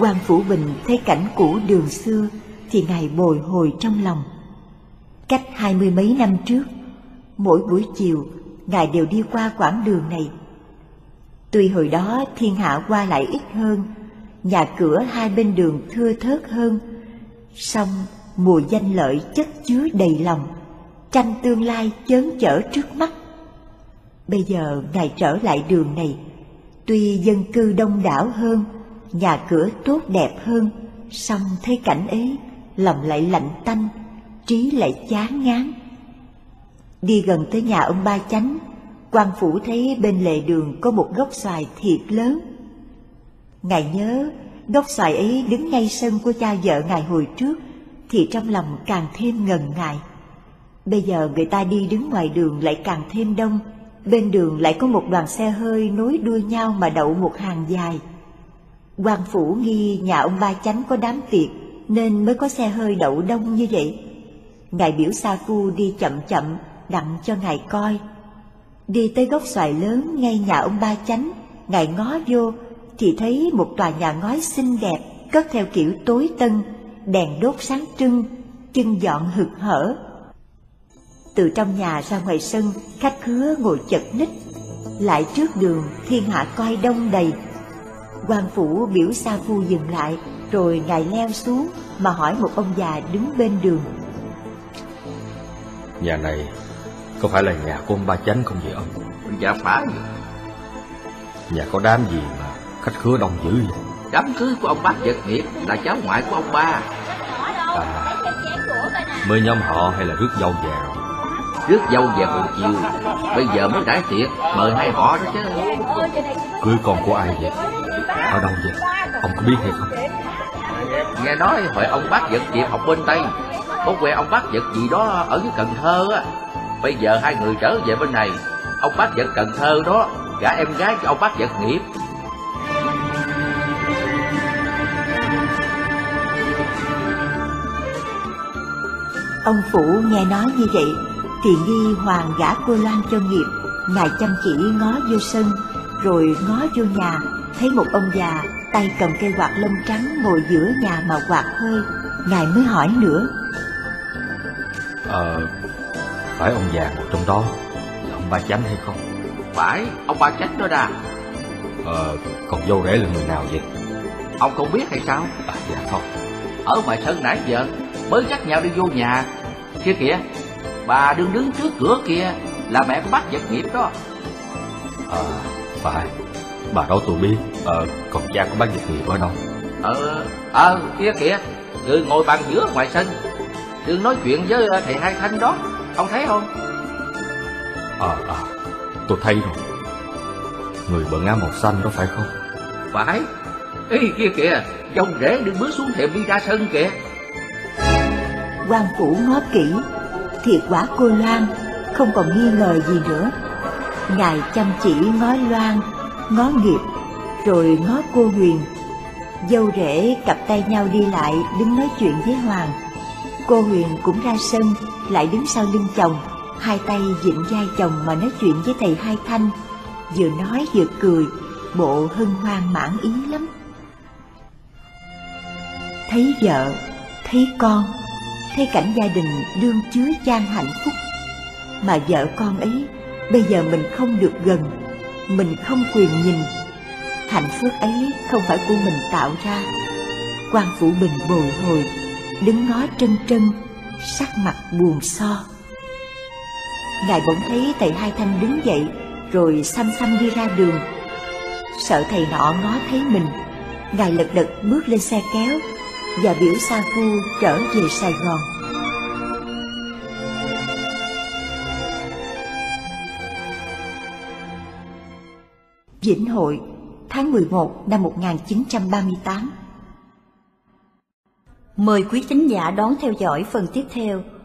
quan phủ bình thấy cảnh cũ đường xưa thì ngài bồi hồi trong lòng. Cách hai mươi mấy năm trước, mỗi buổi chiều, Ngài đều đi qua quãng đường này. Tuy hồi đó thiên hạ qua lại ít hơn, nhà cửa hai bên đường thưa thớt hơn, song mùa danh lợi chất chứa đầy lòng, tranh tương lai chớn chở trước mắt. Bây giờ Ngài trở lại đường này, tuy dân cư đông đảo hơn, nhà cửa tốt đẹp hơn, song thấy cảnh ấy, lòng lại lạnh tanh, trí lại chán ngán. Đi gần tới nhà ông Ba Chánh, quan phủ thấy bên lề đường có một gốc xoài thiệt lớn. Ngài nhớ gốc xoài ấy đứng ngay sân của cha vợ ngài hồi trước, thì trong lòng càng thêm ngần ngại. Bây giờ người ta đi đứng ngoài đường lại càng thêm đông, bên đường lại có một đoàn xe hơi nối đuôi nhau mà đậu một hàng dài. quan phủ nghi nhà ông Ba Chánh có đám tiệc nên mới có xe hơi đậu đông như vậy. Ngài biểu Sa Phu đi chậm chậm, đặng cho Ngài coi. Đi tới gốc xoài lớn ngay nhà ông Ba Chánh, Ngài ngó vô, thì thấy một tòa nhà ngói xinh đẹp, cất theo kiểu tối tân, đèn đốt sáng trưng, chân dọn hực hở. Từ trong nhà ra ngoài sân, khách khứa ngồi chật ních, lại trước đường thiên hạ coi đông đầy. quan phủ biểu Sa Phu dừng lại, rồi ngài leo xuống mà hỏi một ông già đứng bên đường Nhà này có phải là nhà của ông Ba Chánh không vậy ông? Dạ phải Nhà có đám gì mà khách khứa đông dữ vậy? Đám cưới của ông bác Vật Nghiệp là cháu ngoại của ông ba À, mới nhóm họ hay là rước dâu về rồi? Rước dâu về hồi chiều Bây giờ mới đãi tiệc Mời hai họ đó chứ Cưới con của ai vậy? Ở đâu vậy? Ông có biết hay không? Nghe nói hồi ông bác Vật Nghiệp học bên Tây có quê ông bác vật gì đó ở dưới Cần Thơ á Bây giờ hai người trở về bên này Ông bác vật Cần Thơ đó Gả em gái cho ông bác vật nghiệp Ông Phủ nghe nói như vậy thì nghi hoàng gả cô Loan cho nghiệp. Ngài chăm chỉ ngó vô sân, rồi ngó vô nhà, thấy một ông già tay cầm cây quạt lông trắng ngồi giữa nhà mà quạt hơi. Ngài mới hỏi nữa, Ờ, phải ông già ngồi trong đó là ông ba chánh hay không? Phải, ông ba chánh đó đà. Ờ, còn dâu rể là người nào vậy? Ông không biết hay sao? À, dạ không. Ở ngoài sân nãy giờ mới dắt nhau đi vô nhà. Kia kìa, bà đương đứng trước cửa kia là mẹ của bác vật nghiệp đó. Ờ, phải. Bà đó tôi biết. Ờ, còn cha của bác Nhật Nghiệp ở đâu? Ờ, ờ, kia kìa, người ngồi bàn giữa ngoài sân. Đừng nói chuyện với thầy Hai Thanh đó, ông thấy không? Ờ, ờ, tôi thấy rồi. Người bận áo màu xanh đó phải không? Phải, Ê kia kìa, dòng rể đừng bước xuống thềm đi ra sân kìa. quan phủ ngó kỹ, thiệt quả cô Loan, không còn nghi ngờ gì nữa. Ngài chăm chỉ ngó Loan, ngó nghiệp, rồi ngó cô Huyền. Dâu rể cặp tay nhau đi lại đứng nói chuyện với Hoàng. Cô Huyền cũng ra sân, lại đứng sau lưng chồng, hai tay dịnh vai chồng mà nói chuyện với thầy Hai Thanh. Vừa nói vừa cười, bộ hân hoan mãn ý lắm. Thấy vợ, thấy con, thấy cảnh gia đình đương chứa chan hạnh phúc. Mà vợ con ấy, bây giờ mình không được gần, mình không quyền nhìn. Hạnh phúc ấy không phải của mình tạo ra. quan phủ bình bồi hồi, đứng ngó trân trân, sắc mặt buồn so. Ngài bỗng thấy thầy Hai Thanh đứng dậy, rồi xăm xăm đi ra đường. Sợ thầy nọ ngó thấy mình, Ngài lật đật bước lên xe kéo và biểu Sa Phu trở về Sài Gòn. Vĩnh Hội, tháng 11 năm 1938 Mời quý thính giả đón theo dõi phần tiếp theo.